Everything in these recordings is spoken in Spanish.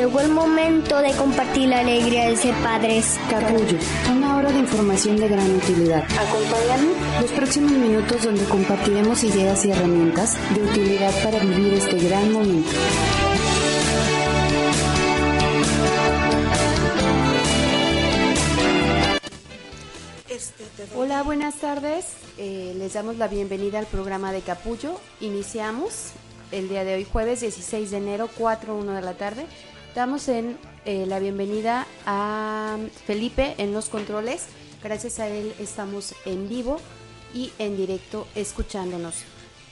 Llegó el momento de compartir la alegría de ser padres. Capullo, una hora de información de gran utilidad. Acompáñanos los próximos minutos donde compartiremos ideas y herramientas de utilidad para vivir este gran momento. Hola, buenas tardes. Eh, les damos la bienvenida al programa de Capullo. Iniciamos el día de hoy, jueves 16 de enero, 4.1 de la tarde. Damos en eh, la bienvenida a Felipe en los controles. Gracias a él estamos en vivo y en directo escuchándonos.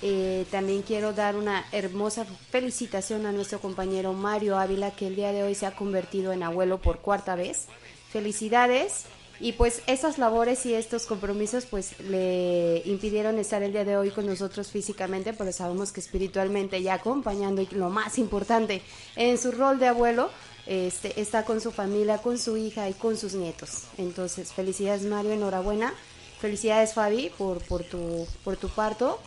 Eh, también quiero dar una hermosa felicitación a nuestro compañero Mario Ávila, que el día de hoy se ha convertido en abuelo por cuarta vez. Felicidades. Y pues esas labores y estos compromisos pues le impidieron estar el día de hoy con nosotros físicamente, pero sabemos que espiritualmente ya acompañando y lo más importante en su rol de abuelo, este, está con su familia, con su hija y con sus nietos. Entonces, felicidades Mario, enhorabuena. Felicidades Fabi por, por, tu, por tu parto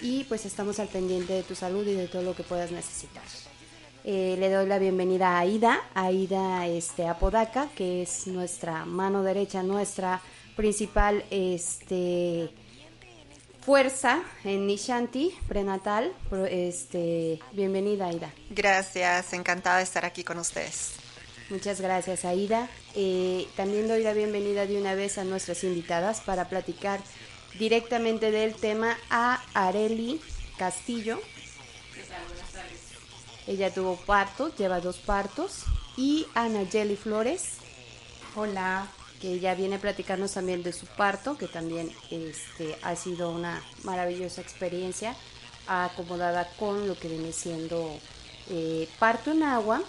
y pues estamos al pendiente de tu salud y de todo lo que puedas necesitar. Eh, le doy la bienvenida a Aida, Aida este, Apodaca, que es nuestra mano derecha, nuestra principal este, fuerza en Nishanti prenatal. Este, bienvenida, Aida. Gracias, encantada de estar aquí con ustedes. Muchas gracias, Aida. Eh, también doy la bienvenida de una vez a nuestras invitadas para platicar directamente del tema a Areli Castillo, ella tuvo partos, lleva dos partos. Y Ana Jelly Flores. Hola. Que ella viene a platicarnos también de su parto, que también este, ha sido una maravillosa experiencia, acomodada con lo que viene siendo eh, parto en agua,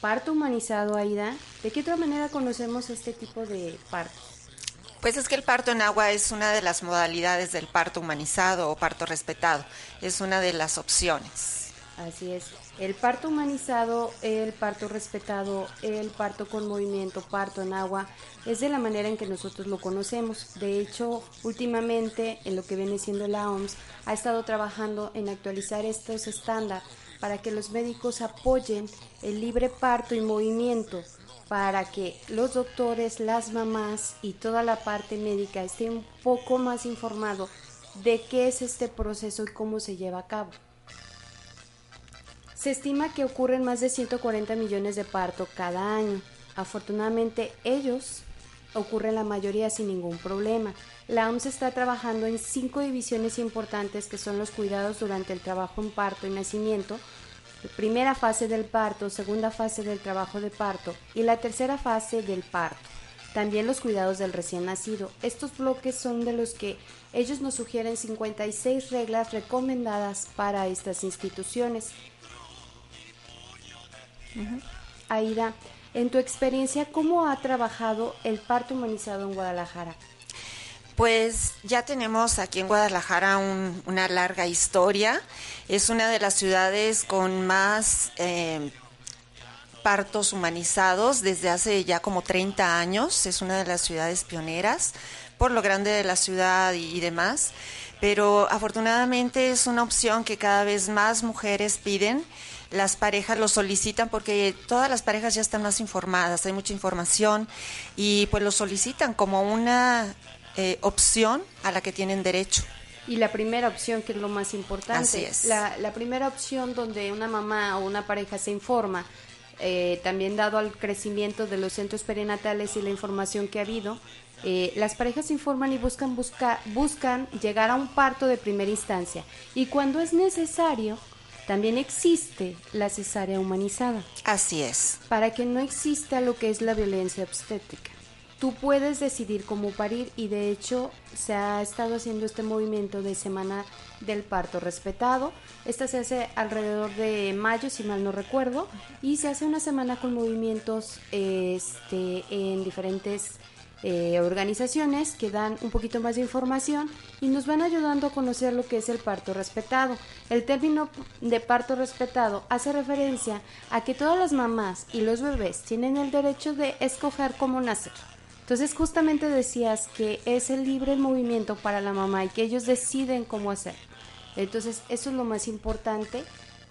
parto humanizado, Aida. ¿De qué otra manera conocemos este tipo de partos? Pues es que el parto en agua es una de las modalidades del parto humanizado o parto respetado. Es una de las opciones. Así es. El parto humanizado, el parto respetado, el parto con movimiento, parto en agua, es de la manera en que nosotros lo conocemos. De hecho, últimamente, en lo que viene siendo la OMS, ha estado trabajando en actualizar estos estándares para que los médicos apoyen el libre parto y movimiento, para que los doctores, las mamás y toda la parte médica estén un poco más informados de qué es este proceso y cómo se lleva a cabo. Se estima que ocurren más de 140 millones de partos cada año. Afortunadamente ellos ocurren la mayoría sin ningún problema. La OMS está trabajando en cinco divisiones importantes que son los cuidados durante el trabajo en parto y nacimiento, primera fase del parto, segunda fase del trabajo de parto y la tercera fase del parto. También los cuidados del recién nacido. Estos bloques son de los que ellos nos sugieren 56 reglas recomendadas para estas instituciones. Aida, en tu experiencia, ¿cómo ha trabajado el parto humanizado en Guadalajara? Pues ya tenemos aquí en Guadalajara una larga historia. Es una de las ciudades con más eh, partos humanizados desde hace ya como 30 años. Es una de las ciudades pioneras por lo grande de la ciudad y demás. Pero afortunadamente es una opción que cada vez más mujeres piden las parejas lo solicitan porque todas las parejas ya están más informadas, hay mucha información y pues lo solicitan como una eh, opción a la que tienen derecho. Y la primera opción, que es lo más importante, Así es. La, la primera opción donde una mamá o una pareja se informa, eh, también dado al crecimiento de los centros perinatales y la información que ha habido, eh, las parejas informan y buscan, busca, buscan llegar a un parto de primera instancia. Y cuando es necesario, también existe la cesárea humanizada. Así es. Para que no exista lo que es la violencia obstétrica. Tú puedes decidir cómo parir y de hecho se ha estado haciendo este movimiento de semana del parto respetado. Esta se hace alrededor de mayo, si mal no recuerdo, y se hace una semana con movimientos este, en diferentes eh, organizaciones que dan un poquito más de información y nos van ayudando a conocer lo que es el parto respetado. El término de parto respetado hace referencia a que todas las mamás y los bebés tienen el derecho de escoger cómo nacer. Entonces justamente decías que es el libre movimiento para la mamá y que ellos deciden cómo hacer. Entonces eso es lo más importante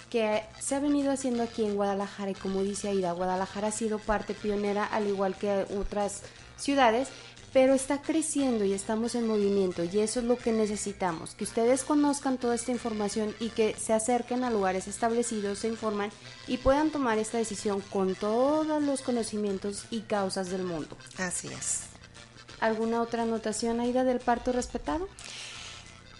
que se ha venido haciendo aquí en Guadalajara y como dice Aida, Guadalajara ha sido parte pionera al igual que otras ciudades, pero está creciendo y estamos en movimiento y eso es lo que necesitamos, que ustedes conozcan toda esta información y que se acerquen a lugares establecidos, se informan y puedan tomar esta decisión con todos los conocimientos y causas del mundo. Así es. ¿Alguna otra anotación, Aida, del parto respetado?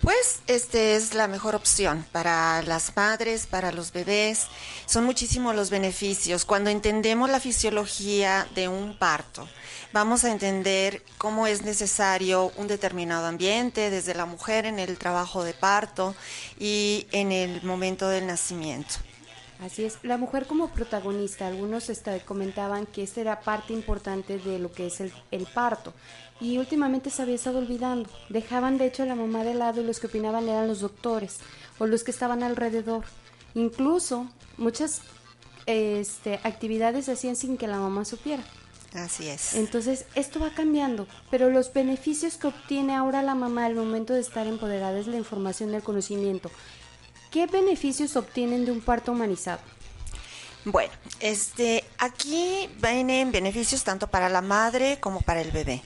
Pues este es la mejor opción para las madres, para los bebés. Son muchísimos los beneficios. Cuando entendemos la fisiología de un parto, vamos a entender cómo es necesario un determinado ambiente, desde la mujer en el trabajo de parto y en el momento del nacimiento. Así es, la mujer como protagonista, algunos este, comentaban que esta era parte importante de lo que es el, el parto y últimamente se había estado olvidando. Dejaban de hecho a la mamá de lado y los que opinaban eran los doctores o los que estaban alrededor. Incluso muchas este, actividades se hacían sin que la mamá supiera. Así es. Entonces, esto va cambiando, pero los beneficios que obtiene ahora la mamá al momento de estar empoderada es la información y el conocimiento. ¿Qué beneficios obtienen de un parto humanizado? Bueno, este, aquí vienen beneficios tanto para la madre como para el bebé.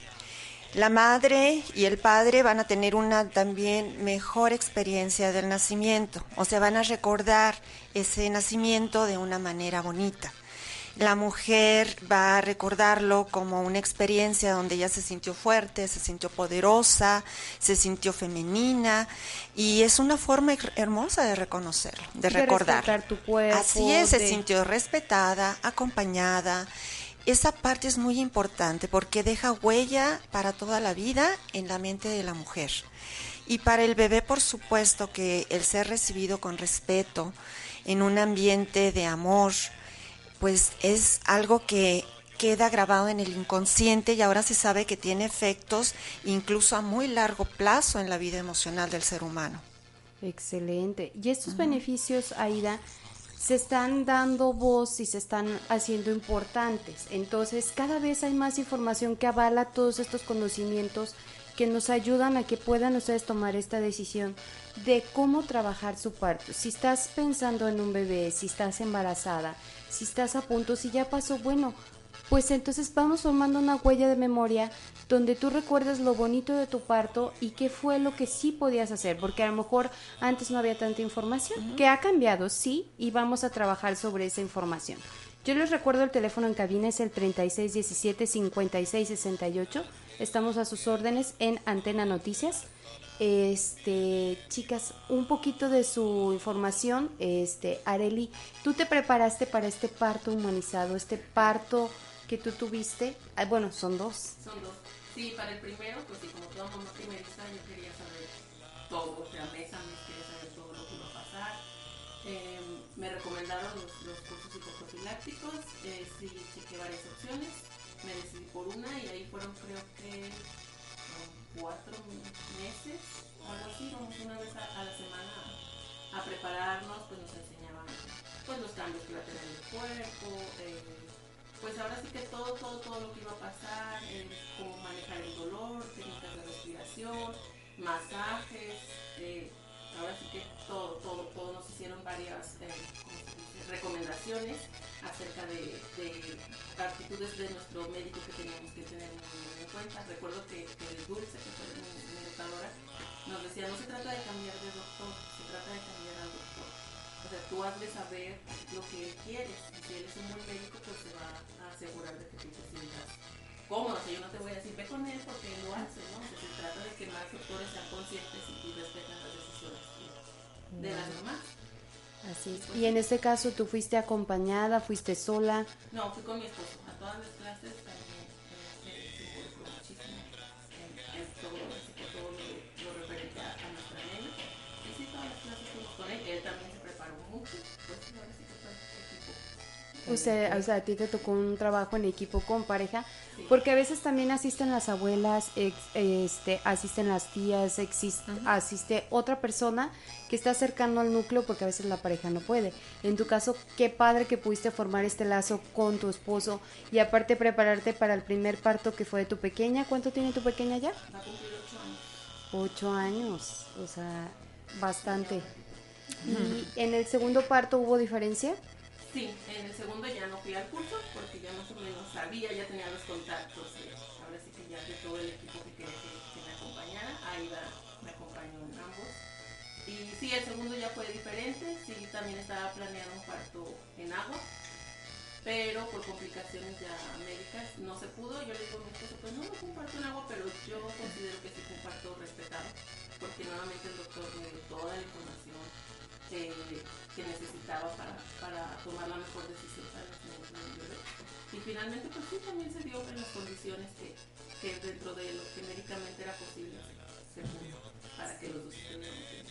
La madre y el padre van a tener una también mejor experiencia del nacimiento, o sea, van a recordar ese nacimiento de una manera bonita. La mujer va a recordarlo como una experiencia donde ella se sintió fuerte, se sintió poderosa, se sintió femenina y es una forma hermosa de reconocerlo, de, recordar. tu cuerpo, Así es, se sintió respetada, acompañada. Esa parte es muy importante porque deja huella para toda la vida en la mente de la mujer. Y para el bebé, por supuesto, que el ser recibido con respeto en un ambiente de amor, pues es algo que queda grabado en el inconsciente y ahora se sabe que tiene efectos incluso a muy largo plazo en la vida emocional del ser humano. Excelente. Y estos beneficios, Aida, se están dando voz y se están haciendo importantes. Entonces, cada vez hay más información que avala todos estos conocimientos que nos ayudan a que puedan ustedes tomar esta decisión de cómo trabajar su parto. Si estás pensando en un bebé, si estás embarazada, si estás a punto, si ya pasó, bueno, pues entonces vamos formando una huella de memoria donde tú recuerdas lo bonito de tu parto y qué fue lo que sí podías hacer, porque a lo mejor antes no había tanta información, que ha cambiado, sí, y vamos a trabajar sobre esa información. Yo les recuerdo el teléfono en cabina es el 3617-5668. Estamos a sus órdenes en Antena Noticias. Este, chicas, un poquito de su información. Este, Areli, ¿tú te preparaste para este parto humanizado, este parto que tú tuviste? Ah, bueno, son dos. Son dos. Sí, para el primero, pues sí, como toda mamá primerista, yo quería saber todo, o sea, mes a mes quería saber todo lo que iba a pasar. Eh, me recomendaron los, los cursos psicoprofilácticos, eh, sí, chequé varias opciones, me decidí por una y ahí fueron creo que cuatro meses, algo así, vamos una vez a, a, la semana a prepararnos, pues nos enseñaban pues los cambios que iba a tener el cuerpo, eh, pues ahora sí que todo, todo, todo lo que iba a pasar, eh, cómo manejar el dolor, técnicas de respiración, masajes, eh, ahora sí que todo, todo, todo nos hicieron varias eh, recomendaciones acerca de, de, actitudes de nuestro médico que teníamos que tener en cuenta. Recuerdo que, el Dulce, que fue mi educadora, nos decía, no se trata de cambiar de doctor, se trata de cambiar al doctor. O sea, tú hazle saber lo que él quiere. Y si él es un buen médico, pues se va a asegurar de que tú te sientas cómodo. O sea, yo no te voy a decir, ve con él porque él lo hace, ¿no? O sea, se trata de que más doctores sean conscientes y, y respeten las decisiones de las demás. Así es. Y en este caso, ¿tú fuiste acompañada, fuiste sola? No, fui con mi esposo. A todas las clases Usted, o sea, a ti te tocó un trabajo en equipo con pareja, sí. porque a veces también asisten las abuelas, ex, este, asisten las tías, existe, asiste otra persona que está cercano al núcleo porque a veces la pareja no puede. En tu caso, qué padre que pudiste formar este lazo con tu esposo y aparte prepararte para el primer parto que fue de tu pequeña. ¿Cuánto tiene tu pequeña ya? Va a cumplir ocho años. Ocho años, o sea, bastante. ¿Y en el segundo parto hubo diferencia? Sí, en el segundo ya no fui al curso porque ya más o menos sabía, ya tenía los contactos. ahora sí que ya de todo el equipo que quería que, me acompañara, Aida me acompañó en ambos. Y sí, el segundo ya fue diferente, sí, también estaba planeado un parto en agua, pero por complicaciones ya médicas no se pudo. Yo le digo a mi esposo, pues no, no fue un parto en agua, pero yo considero que sí fue un parto respetado, porque nuevamente el doctor me dio toda la información que, necesitaba para, para tomar la mejor decisión para mi bebé. Y finalmente, pues sí, también se dio en las condiciones que, que dentro de lo que médicamente era posible se para que los dos estuvieran bien.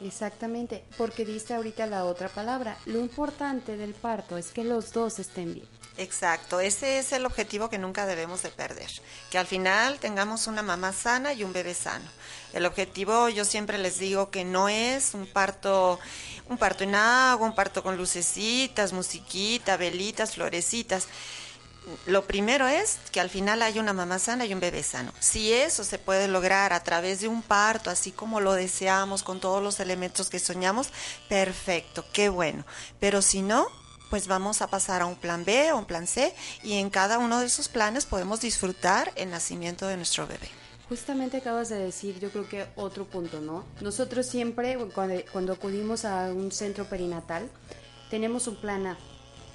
Exactamente, porque diste ahorita la otra palabra. Lo importante del parto es que los dos estén bien. Exacto, ese es el objetivo que nunca debemos de perder, que al final tengamos una mamá sana y un bebé sano. El objetivo, yo siempre les digo que no es un parto, un parto en agua, un parto con lucecitas, musiquita, velitas, florecitas. Lo primero es que al final haya una mamá sana y un bebé sano. Si eso se puede lograr a través de un parto, así como lo deseamos, con todos los elementos que soñamos, perfecto, qué bueno. Pero si no, pues vamos a pasar a un plan B o un plan C y en cada uno de esos planes podemos disfrutar el nacimiento de nuestro bebé. Justamente acabas de decir, yo creo que otro punto, ¿no? Nosotros siempre, cuando, cuando acudimos a un centro perinatal, tenemos un plan A,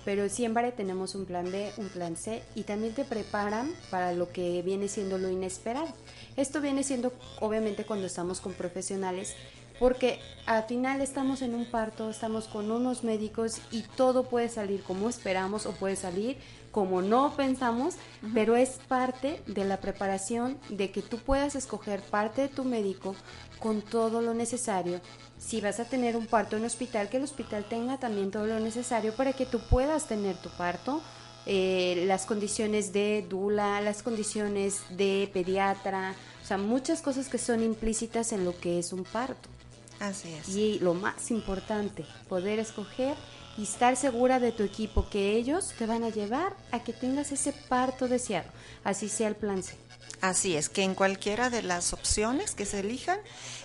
pero siempre tenemos un plan B, un plan C y también te preparan para lo que viene siendo lo inesperado. Esto viene siendo obviamente cuando estamos con profesionales porque al final estamos en un parto, estamos con unos médicos y todo puede salir como esperamos o puede salir como no pensamos, pero es parte de la preparación de que tú puedas escoger parte de tu médico con todo lo necesario. Si vas a tener un parto en hospital, que el hospital tenga también todo lo necesario para que tú puedas tener tu parto, eh, las condiciones de dula, las condiciones de pediatra, o sea, muchas cosas que son implícitas en lo que es un parto. Así es. Y lo más importante, poder escoger y estar segura de tu equipo, que ellos te van a llevar a que tengas ese parto deseado, así sea el plan C. Así es, que en cualquiera de las opciones que se elijan,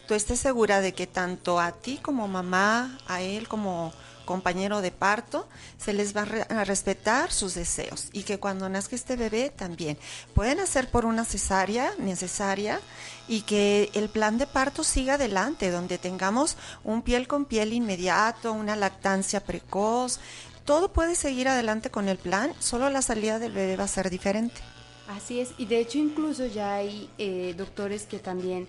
tú estés segura de que tanto a ti como mamá, a él como compañero de parto, se les va a, re- a respetar sus deseos y que cuando nazca este bebé también pueden hacer por una cesárea necesaria y que el plan de parto siga adelante, donde tengamos un piel con piel inmediato, una lactancia precoz, todo puede seguir adelante con el plan, solo la salida del bebé va a ser diferente. Así es, y de hecho incluso ya hay eh, doctores que también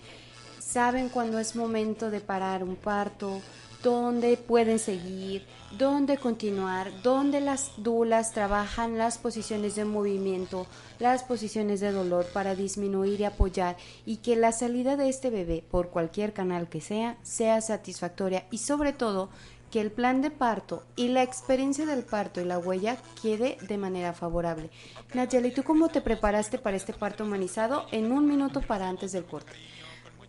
saben cuándo es momento de parar un parto, dónde pueden seguir, dónde continuar, dónde las dulas trabajan las posiciones de movimiento, las posiciones de dolor para disminuir y apoyar y que la salida de este bebé, por cualquier canal que sea, sea satisfactoria y sobre todo que el plan de parto y la experiencia del parto y la huella quede de manera favorable. Nayeli, ¿tú cómo te preparaste para este parto humanizado en un minuto para antes del corte?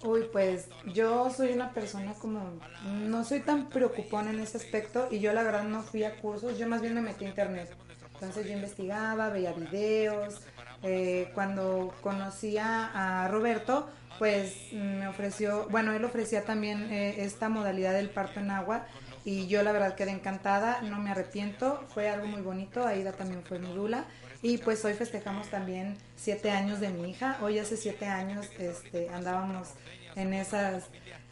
Uy, pues yo soy una persona como, no soy tan preocupona en ese aspecto y yo la verdad no fui a cursos, yo más bien me metí a internet. Entonces yo investigaba, veía videos, eh, cuando conocía a Roberto, pues me ofreció, bueno, él ofrecía también eh, esta modalidad del parto en agua y yo la verdad quedé encantada, no me arrepiento, fue algo muy bonito, Aida también fue mi dula y pues hoy festejamos también siete años de mi hija, hoy hace siete años este, andábamos en esas,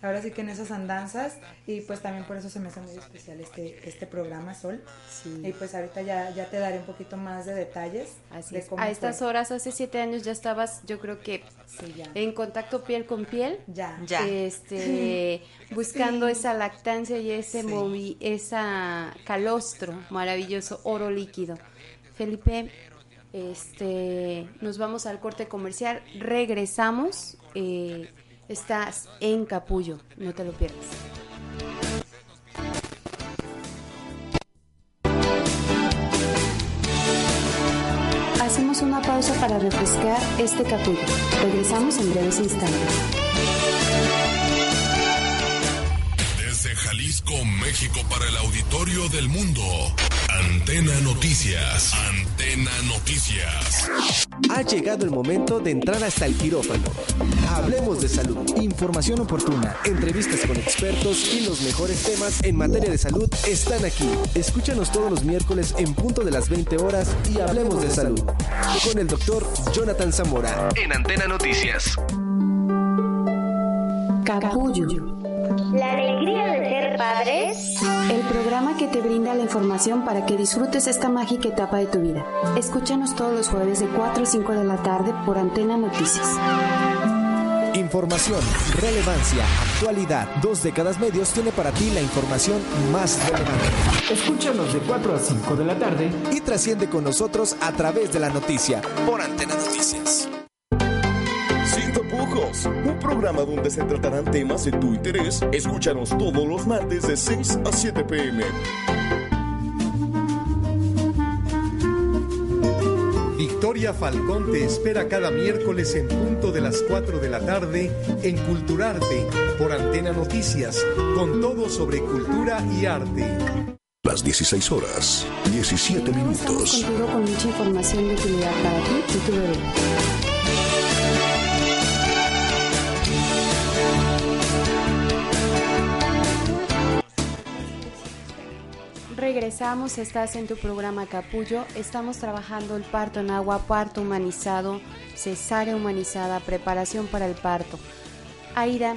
ahora sí que en esas andanzas y pues también por eso se me hace muy especial este, este programa Sol y pues ahorita ya, ya te daré un poquito más de detalles Así de es. cómo A estas horas, hace siete años ya estabas, yo creo que Sí, ya. en contacto piel con piel. Ya. Ya. Este, buscando Sí. esa lactancia y ese Sí. movi, esa calostro maravilloso, oro líquido. Felipe, este, nos vamos al corte comercial, regresamos, eh, estás en Capullo, no te lo pierdas. Hacemos una pausa para refrescar este capullo. Regresamos en breves instantes. Jalisco, México para el auditorio del mundo. Antena Noticias. Antena Noticias. Ha llegado el momento de entrar hasta el quirófano. Hablemos de salud. Información oportuna, entrevistas con expertos y los mejores temas en materia de salud están aquí. Escúchanos todos los miércoles en punto de las 20 horas y hablemos de salud. Con el doctor Jonathan Zamora en Antena Noticias. Capullo. La alegría padres. El programa que te brinda la información para que disfrutes esta mágica etapa de tu vida. Escúchanos todos los jueves de 4 a 5 de la tarde por Antena Noticias. Información, relevancia, actualidad. Dos décadas medios tiene para ti la información más relevante. Escúchanos de 4 a 5 de la tarde y trasciende con nosotros a través de la noticia por Antena Noticias. Un programa donde se tratarán temas de tu interés. Escúchanos todos los martes de 6 a 7 pm. Victoria Falcón te espera cada miércoles en punto de las 4 de la tarde en Culturarte por Antena Noticias, con todo sobre cultura y arte. Las 16 horas, 17 Estamos minutos. contigo con mucha información de utilidad para ti y tu bebé. Regresamos, estás en tu programa Capullo. Estamos trabajando el parto en agua, parto humanizado, cesárea humanizada, preparación para el parto. Aida,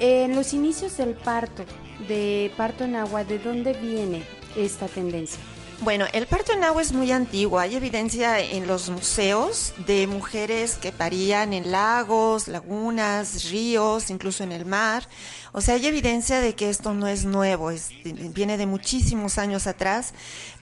en los inicios del parto, de parto en agua, ¿de dónde viene esta tendencia? Bueno, el parto en agua es muy antiguo. Hay evidencia en los museos de mujeres que parían en lagos, lagunas, ríos, incluso en el mar. O sea, hay evidencia de que esto no es nuevo, es- viene de muchísimos años atrás,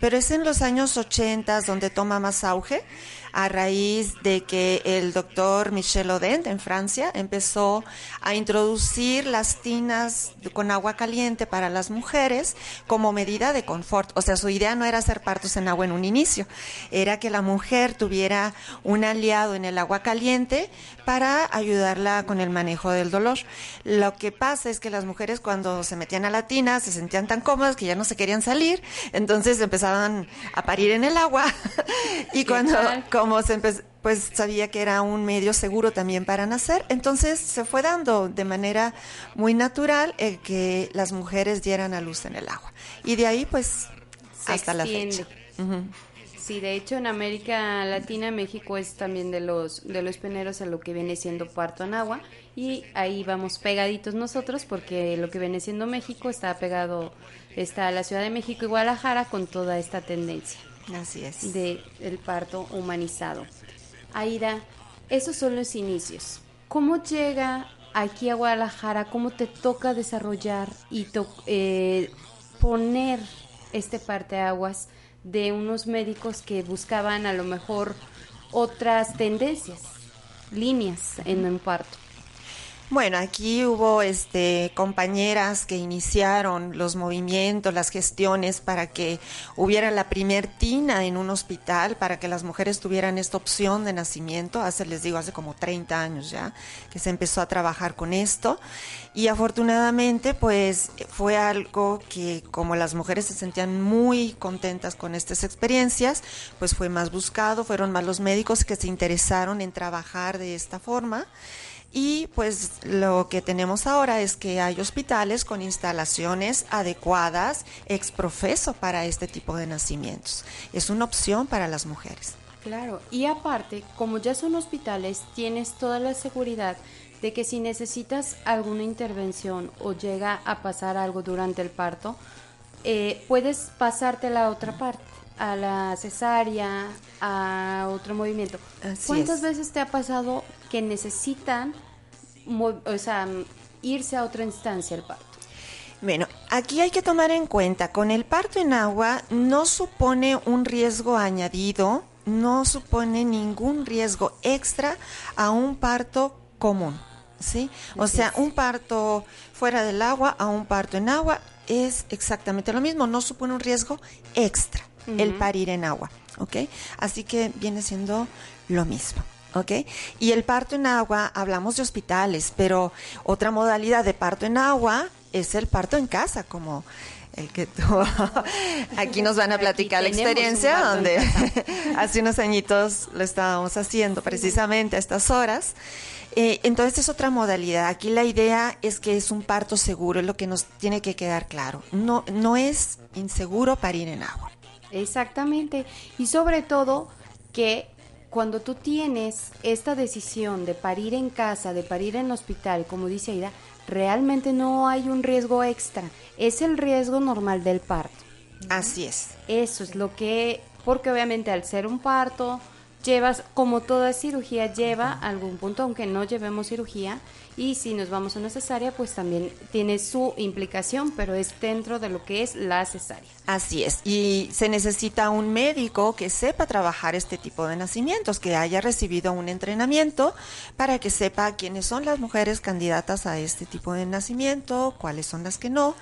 pero es en los años 80 donde toma más auge a raíz de que el doctor Michel Odent en Francia empezó a introducir las tinas con agua caliente para las mujeres como medida de confort. O sea, su idea no era hacer partos en agua en un inicio, era que la mujer tuviera un aliado en el agua caliente para ayudarla con el manejo del dolor. Lo que pasa es que las mujeres cuando se metían a la tina se sentían tan cómodas que ya no se querían salir, entonces empezaban a parir en el agua y cuando? Como se empezó pues sabía que era un medio seguro también para nacer, entonces se fue dando de manera muy natural el que las mujeres dieran a luz en el agua. Y de ahí pues Se hasta la fecha. Sí, de hecho en América Latina, México es también de los de los pioneros en lo que viene siendo parto en agua. Y ahí vamos pegaditos nosotros porque lo que viene siendo México está pegado está la Ciudad de México y Guadalajara con toda esta tendencia Así es. de el parto humanizado. Aida, esos son los inicios. ¿Cómo llega aquí a Guadalajara? ¿Cómo te toca desarrollar y to- eh, poner este parteaguas de unos médicos que buscaban a lo mejor otras tendencias, líneas en un parto? Bueno, aquí hubo este compañeras que iniciaron los movimientos, las gestiones para que hubiera la primer tina en un hospital, para que las mujeres tuvieran esta opción de nacimiento, hace les digo hace como 30 años ya que se empezó a trabajar con esto y afortunadamente pues fue algo que como las mujeres se sentían muy contentas con estas experiencias, pues fue más buscado, fueron más los médicos que se interesaron en trabajar de esta forma. Y pues lo que tenemos ahora es que hay hospitales con instalaciones adecuadas, exprofeso para este tipo de nacimientos. Es una opción para las mujeres. Claro, y aparte, como ya son hospitales, tienes toda la seguridad de que si necesitas alguna intervención o llega a pasar algo durante el parto, eh, puedes pasarte a la otra parte, a la cesárea, a otro movimiento. Así ¿Cuántas es. veces te ha pasado que necesitan o sea, irse a otra instancia el parto? Bueno, aquí hay que tomar en cuenta, con el parto en agua no supone un riesgo añadido, no supone ningún riesgo extra a un parto común, ¿sí? O Así sea, es. un parto fuera del agua a un parto en agua es exactamente lo mismo, no supone un riesgo extra el parir en agua, ¿ok? Así que viene siendo lo mismo. ¿Ok? Y el parto en agua, hablamos de hospitales, pero otra modalidad de parto en agua es el parto en casa, como el que tú... Aquí nos van a platicar la experiencia donde hace unos añitos lo estábamos haciendo precisamente a estas horas. Eh, entonces es otra modalidad. Aquí la idea es que es un parto seguro, es lo que nos tiene que quedar claro. No, no es inseguro parir en agua. Exactamente. Y sobre todo que cuando tú tienes esta decisión de parir en casa, de parir en hospital, como dice Aida, realmente no hay un riesgo extra. Es el riesgo normal del parto. Así es. Eso es lo que, porque obviamente al ser un parto, llevas, como toda cirugía, lleva algún punto, aunque no llevemos cirugía, y si nos vamos a una cesárea, pues también tiene su implicación, pero es dentro de lo que es la cesárea. Así es. Y se necesita un médico que sepa trabajar este tipo de nacimientos, que haya recibido un entrenamiento para que sepa quiénes son las mujeres candidatas a este tipo de nacimiento, cuáles son las que no.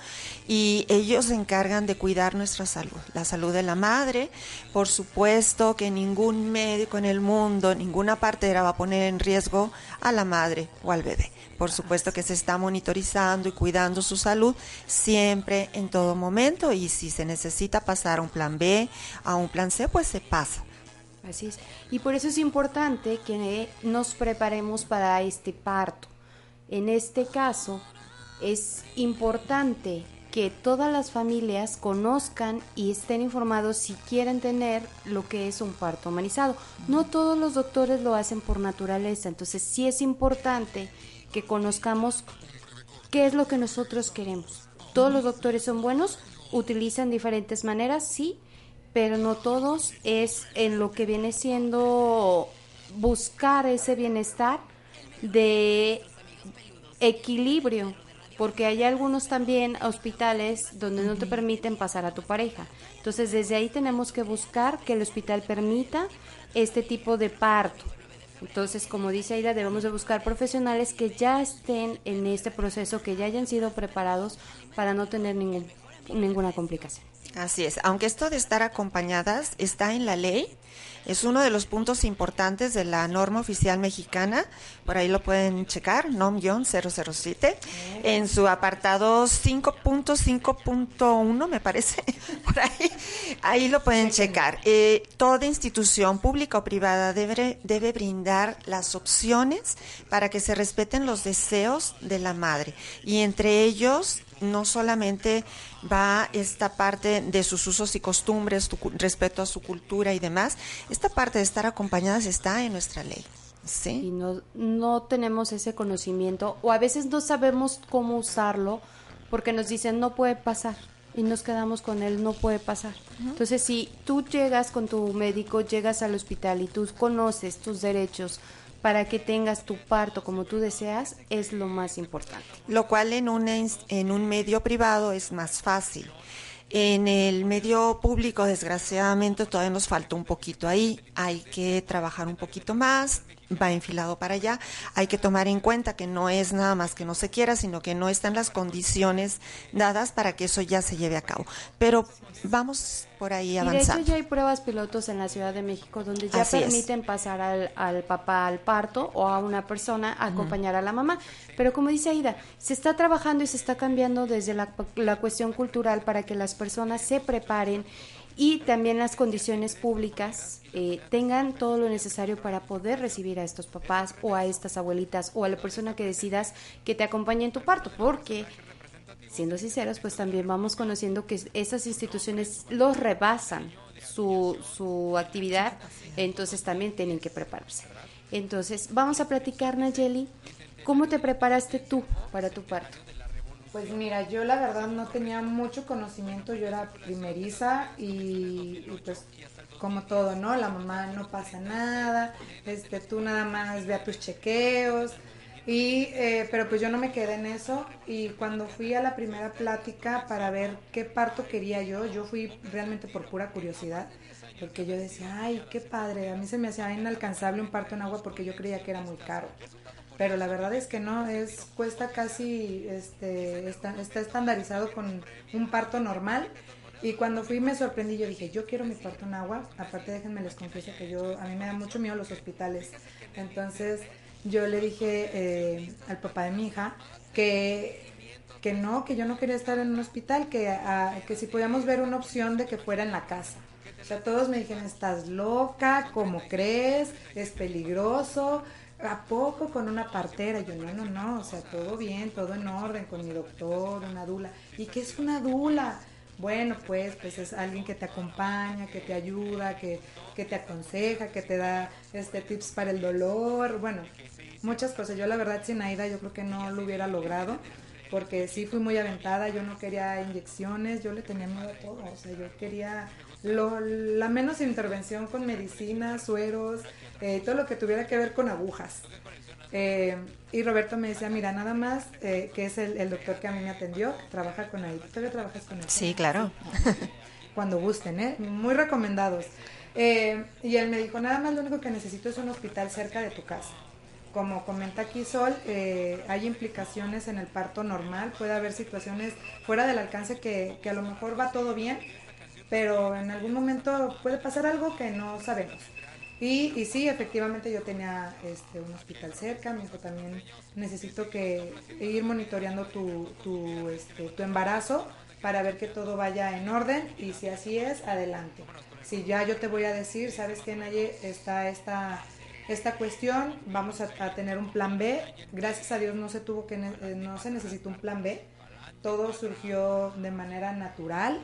Y ellos se encargan de cuidar nuestra salud, la salud de la madre. Por supuesto que ningún médico en el mundo, ninguna partera va a poner en riesgo a la madre o al bebé. Por supuesto que se está monitorizando y cuidando su salud siempre, en todo momento, y si se necesita pasar a un plan B, a un plan C, pues se pasa. Así es. Y por eso es importante que nos preparemos para este parto. En este caso, es importante que todas las familias conozcan y estén informados si quieren tener lo que es un parto humanizado. No todos los doctores lo hacen por naturaleza, entonces sí es importante que conozcamos qué es lo que nosotros queremos. Todos los doctores son buenos, utilizan diferentes maneras, sí, pero no todos es en lo que viene siendo buscar ese bienestar de equilibrio, porque hay algunos también hospitales donde no te permiten pasar a tu pareja. Entonces desde ahí tenemos que buscar que el hospital permita este tipo de parto. Entonces, como dice Aida, debemos de buscar profesionales que ya estén en este proceso, que ya hayan sido preparados para no tener ningún, ninguna complicación. Así es, aunque esto de estar acompañadas está en la ley, es uno de los puntos importantes de la norma oficial mexicana, por ahí lo pueden checar, NOM-007, en su apartado 5.5.1 me parece, por ahí, ahí lo pueden checar. Eh, toda institución pública o privada debe, debe brindar las opciones para que se respeten los deseos de la madre. Y entre ellos no solamente va esta parte de sus usos y costumbres, tu, respeto a su cultura y demás, esta parte de estar acompañadas está en nuestra ley. ¿sí? Y no, no tenemos ese conocimiento o a veces no sabemos cómo usarlo porque nos dicen no puede pasar y nos quedamos con él no puede pasar. Entonces, si tú llegas con tu médico, llegas al hospital y tú conoces tus derechos, para que tengas tu parto como tú deseas es lo más importante. Lo cual en, una, en un medio privado es más fácil. En el medio público, desgraciadamente, todavía nos falta un poquito ahí. Hay que trabajar un poquito más, va enfilado para allá. Hay que tomar en cuenta que no es nada más que no se quiera, sino que no están las condiciones dadas para que eso ya se lleve a cabo. Pero vamos por ahí avanzando. Y de hecho ya hay pruebas pilotos en la Ciudad de México donde ya Así es. permiten pasar al, al papá al parto o a una persona a acompañar a la mamá. Pero como dice Aida, se está trabajando y se está cambiando desde la, la cuestión cultural para que las personas se preparen y también las condiciones públicas eh, tengan todo lo necesario para poder recibir a estos papás o a estas abuelitas o a la persona que decidas que te acompañe en tu parto, porque siendo sinceros, pues también vamos conociendo que esas instituciones los rebasan su, su actividad, entonces también tienen que prepararse. Entonces, vamos a platicar, Nayeli, ¿cómo te preparaste tú para tu parto? Pues mira, yo la verdad no tenía mucho conocimiento, yo era primeriza y, pues como todo, ¿no? La mamá no pasa nada, este, tú nada más ve a tus chequeos, y, eh, pero pues yo no me quedé en eso y cuando fui a la primera plática para ver qué parto quería yo, yo fui realmente por pura curiosidad, porque yo decía, ay, qué padre, a mí se me hacía inalcanzable un parto en agua porque yo creía que era muy caro pero la verdad es que no, es cuesta casi, este, está, está estandarizado con un parto normal. Y cuando fui me sorprendí, yo dije, yo quiero mi parto en agua. Aparte déjenme les confieso que yo, a mí me da mucho miedo los hospitales. Entonces yo le dije eh, al papá de mi hija que que no, que yo no quería estar en un hospital, que, ah, que si podíamos ver una opción de que fuera en la casa. O sea, todos me dijeron, estás loca, ¿cómo crees? Es peligroso. ¿A poco con una partera? Yo, no, no, no, o sea, todo bien, todo en orden, con mi doctor, una dula. ¿Y qué es una dula? Bueno, pues, pues es alguien que te acompaña, que te ayuda, que, que te aconseja, que te da este tips para el dolor, bueno, muchas cosas. Yo la verdad sin Aida yo creo que no lo hubiera logrado porque sí fui muy aventada, yo no quería inyecciones, yo le tenía miedo a todo, o sea, yo quería lo, la menos intervención con medicinas, sueros, eh, todo lo que tuviera que ver con agujas. Eh, y Roberto me decía, mira, nada más, eh, que es el, doctor que a mí me atendió, trabaja con ahí. ¿Todavía trabajas con él? Sí, claro. Cuando gusten, ¿eh? Muy recomendados. y él me dijo, nada más lo único que necesito es un hospital cerca de tu casa como comenta aquí Sol, eh, hay implicaciones en el parto normal, puede haber situaciones fuera del alcance que, que, a lo mejor va todo bien, pero en algún momento puede pasar algo que no sabemos. Y, y sí, efectivamente yo tenía este, un hospital cerca, me dijo también necesito que ir monitoreando tu, tu, este, tu embarazo para ver que todo vaya en orden y si así es, adelante. Si ya yo te voy a decir, sabes que Naye está esta esta cuestión, vamos a, tener un plan B. Gracias a Dios no se tuvo que eh, no se necesitó un plan B. Todo surgió de manera natural,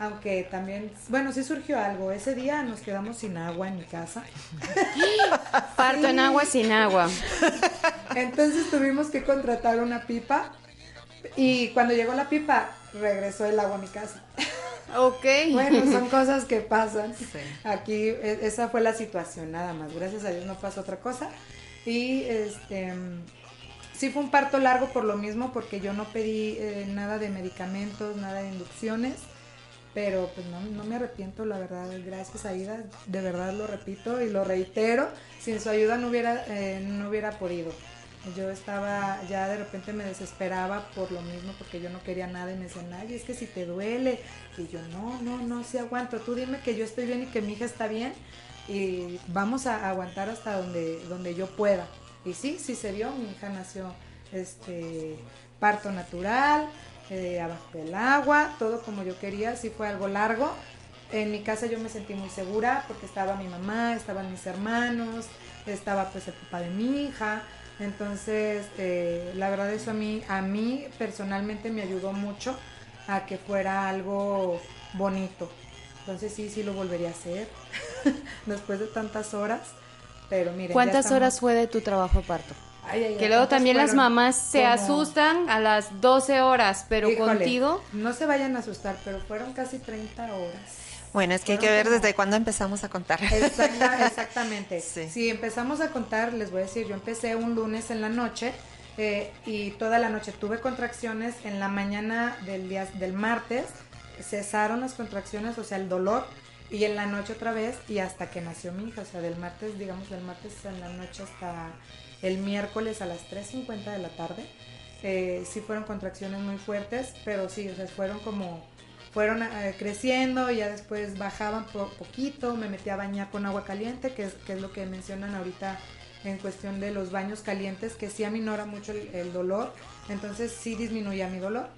aunque también, bueno, sí surgió algo. Ese día nos quedamos sin agua en mi casa. Parto en agua sin agua. Entonces tuvimos que contratar una pipa y cuando llegó la pipa regresó el agua a mi casa. Ok. Bueno, son cosas que pasan. Aquí e, esa fue la situación nada más. Gracias a Dios no pasó otra cosa. Y este sí fue un parto largo por lo mismo porque yo no pedí eh, nada de medicamentos, nada de inducciones. Pero pues no, no me arrepiento, la verdad, gracias a Ida, de verdad lo repito y lo reitero, sin su ayuda no hubiera, eh, no hubiera podido. Yo estaba, ya de repente me desesperaba por lo mismo, porque yo no quería nada y me decían, ay, es que si te duele. Y yo, no, no, no, sí aguanto. Tú dime que yo estoy bien y que mi hija está bien y vamos a aguantar hasta donde, donde yo pueda. Y sí, sí se vio, mi hija nació este parto natural, eh, abajo del agua, todo como yo quería, sí fue algo largo. En mi casa yo me sentí muy segura porque estaba mi mamá, estaban mis hermanos, estaba pues el papá de mi hija, entonces, eh, la verdad eso a mí, a mí personalmente me ayudó mucho a que fuera algo bonito. Entonces sí, sí lo volvería a hacer después de tantas horas. Pero miren, ¿cuántas horas fue de tu trabajo parto? Que luego también las mamás se asustan a las 12 horas, pero contigo. No se vayan a asustar, pero fueron casi 30 horas. Bueno, es que hay que ver desde cuándo empezamos a contar. exactamente. Si empezamos a contar, les voy a decir, yo empecé un lunes en la noche eh, y toda la noche tuve contracciones. En la mañana del día del martes cesaron las contracciones, o sea, el dolor, y en la noche otra vez y hasta que nació mi hija, o sea, del martes, digamos, del martes en la noche hasta el miércoles a las 3.50 de la tarde. Eh, sí fueron contracciones muy fuertes, pero sí, o sea, fueron como fueron eh, creciendo ya después bajaban por poquito, me metí a bañar con agua caliente, que es, que es lo que mencionan ahorita en cuestión de los baños calientes, que sí aminora mucho el, dolor, entonces sí disminuía mi dolor.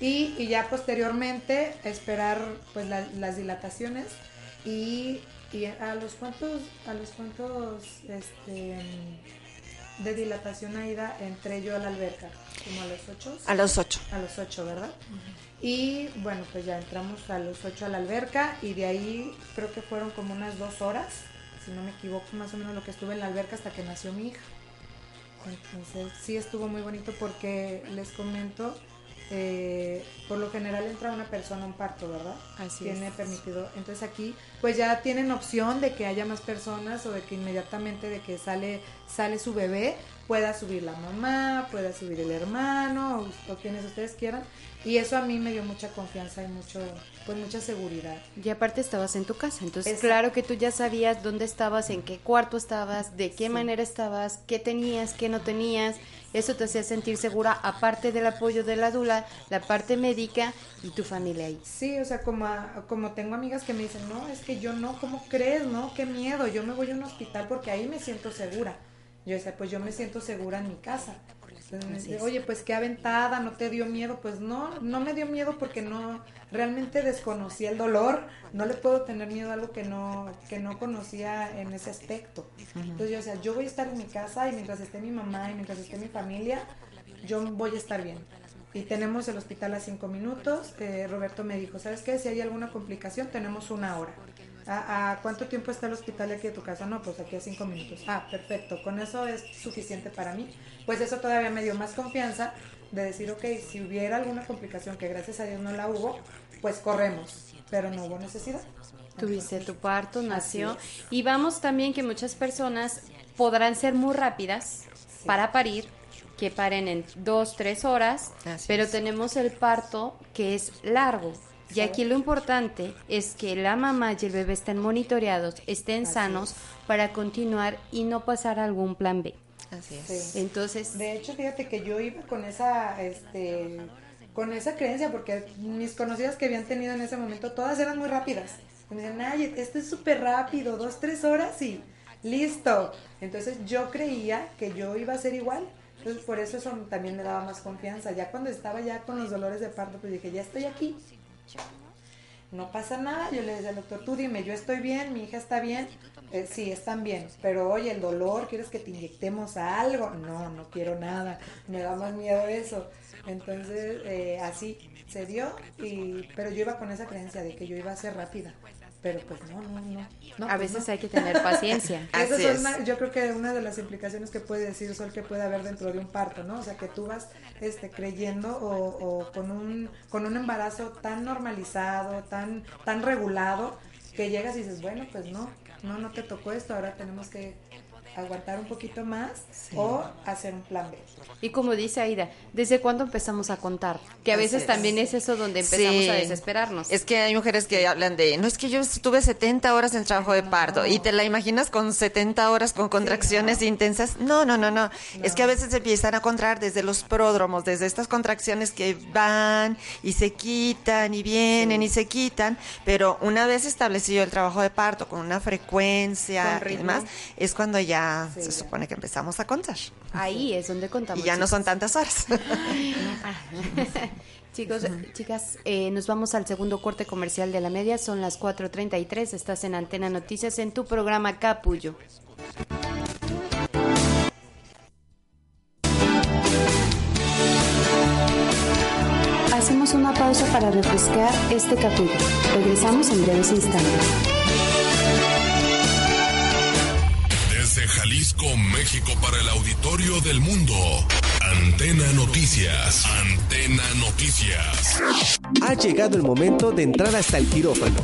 Y, y ya posteriormente esperar pues las dilataciones y, y, a los cuantos, a los cuantos este, de dilatación Aida entré yo a la alberca, como a los ocho. A los ocho. A los ocho, ¿verdad? Y bueno, pues ya entramos a los 8 a la alberca y de ahí creo que fueron como unas dos horas, si no me equivoco, más o menos lo que estuve en la alberca hasta que nació mi hija. Entonces sí estuvo muy bonito porque les comento, eh, por lo general entra una persona a un parto, ¿verdad? Así Tiene permitido. Entonces aquí pues ya tienen opción de que haya más personas o de que inmediatamente de que sale, sale su bebé, pueda subir la mamá, pueda subir el hermano o, o quienes ustedes quieran y eso a mí me dio mucha confianza y mucho, pues mucha seguridad. Y aparte estabas en tu casa, entonces claro que tú ya sabías dónde estabas, en qué cuarto estabas, de qué manera estabas, qué tenías, qué no tenías. Eso te hacía sentir segura, aparte del apoyo de la dula, la parte médica y tu familia ahí. Sí, o sea, como, como tengo amigas que me dicen, no, es que yo no, ¿cómo crees? No, qué miedo, yo me voy a un hospital porque ahí me siento segura. Yo decía, pues yo me siento segura en mi casa Entonces me dice, oye, pues qué aventada, ¿no te dio miedo? Pues no, no me dio miedo porque no, realmente desconocía el dolor, no le puedo tener miedo a algo que no, que no conocía en ese aspecto. Entonces yo, o yo voy a estar en mi casa y mientras esté mi mamá y mientras esté mi familia, yo voy a estar bien. Y tenemos el hospital a cinco minutos. Eh, Roberto me dijo, ¿sabes qué? Si hay alguna complicación, tenemos una hora. ¿A, a cuánto tiempo está el hospital aquí de tu casa? No, pues aquí a cinco minutos. Ah, perfecto. Con eso es suficiente para mí. Pues eso todavía me dio más confianza de decir, ok, si hubiera alguna complicación, que gracias a Dios no la hubo, pues corremos. Pero no hubo necesidad. Tuviste tu parto, nació. Y vamos también que muchas personas podrán ser muy rápidas para parir, que paren en dos, tres horas, Así pero es. tenemos el parto que es largo. Y aquí lo importante es que la mamá y el bebé estén monitoreados, estén Así sanos para continuar y no pasar a algún plan B. Así es. Sí. Entonces, De hecho, fíjate que yo iba con esa, este, con esa creencia, porque mis conocidas que habían tenido en ese momento, todas eran muy rápidas. Y me decían, ay, esto es súper rápido, dos, tres horas y listo. Entonces yo creía que yo iba a ser igual. Entonces por eso eso también me daba más confianza. Ya cuando estaba ya con los dolores de parto, pues dije, ya estoy aquí. No pasa nada. Yo le decía al doctor, tú dime, yo estoy bien, mi hija está bien. Eh, sí, están bien. Pero oye, el dolor, ¿quieres que te inyectemos algo? No, no quiero nada. Me da más miedo eso. Entonces, eh, así se dio. Y, pero yo iba con esa creencia de que yo iba a ser rápida. Pero pues no, no, no. no a pues veces no. hay que tener paciencia. Son es. una- yo creo que una de las implicaciones que puede decir Sol que puede haber dentro de un parto, ¿no? O sea, que tú vas este, creyendo o, o con, un, con un embarazo tan normalizado, tan, tan regulado, que llegas y dices, bueno, pues no, no, no te tocó esto, ahora tenemos que aguantar un poquito más o hacer un plan B. Y como dice Aida, ¿desde cuándo empezamos a contar? Que a veces es. también es eso donde empezamos Sí. a desesperarnos. Es que hay mujeres que hablan de, no es que yo tuve 70 horas en trabajo de parto y te la imaginas con 70 horas con contracciones intensas. No, no, no, no, Es que a veces se empiezan a encontrar desde los pródromos, desde estas contracciones que van y se quitan y vienen y se quitan, pero una vez establecido el trabajo de parto con una frecuencia Con y demás, es cuando ya Sí, se ya. supone que empezamos a contar. Ahí es donde contamos. Y ya no son tantas horas. Chicos, chicas, eh, nos vamos al segundo corte comercial de la media. Son las 4.33. Estás en Antena Noticias en tu programa Capullo. Hacemos una pausa para refrescar este capullo. Regresamos en breves instantes. Jalisco, México, para el auditorio del mundo. Antena Noticias. Antena Noticias. Ha llegado el momento de entrar hasta el quirófano.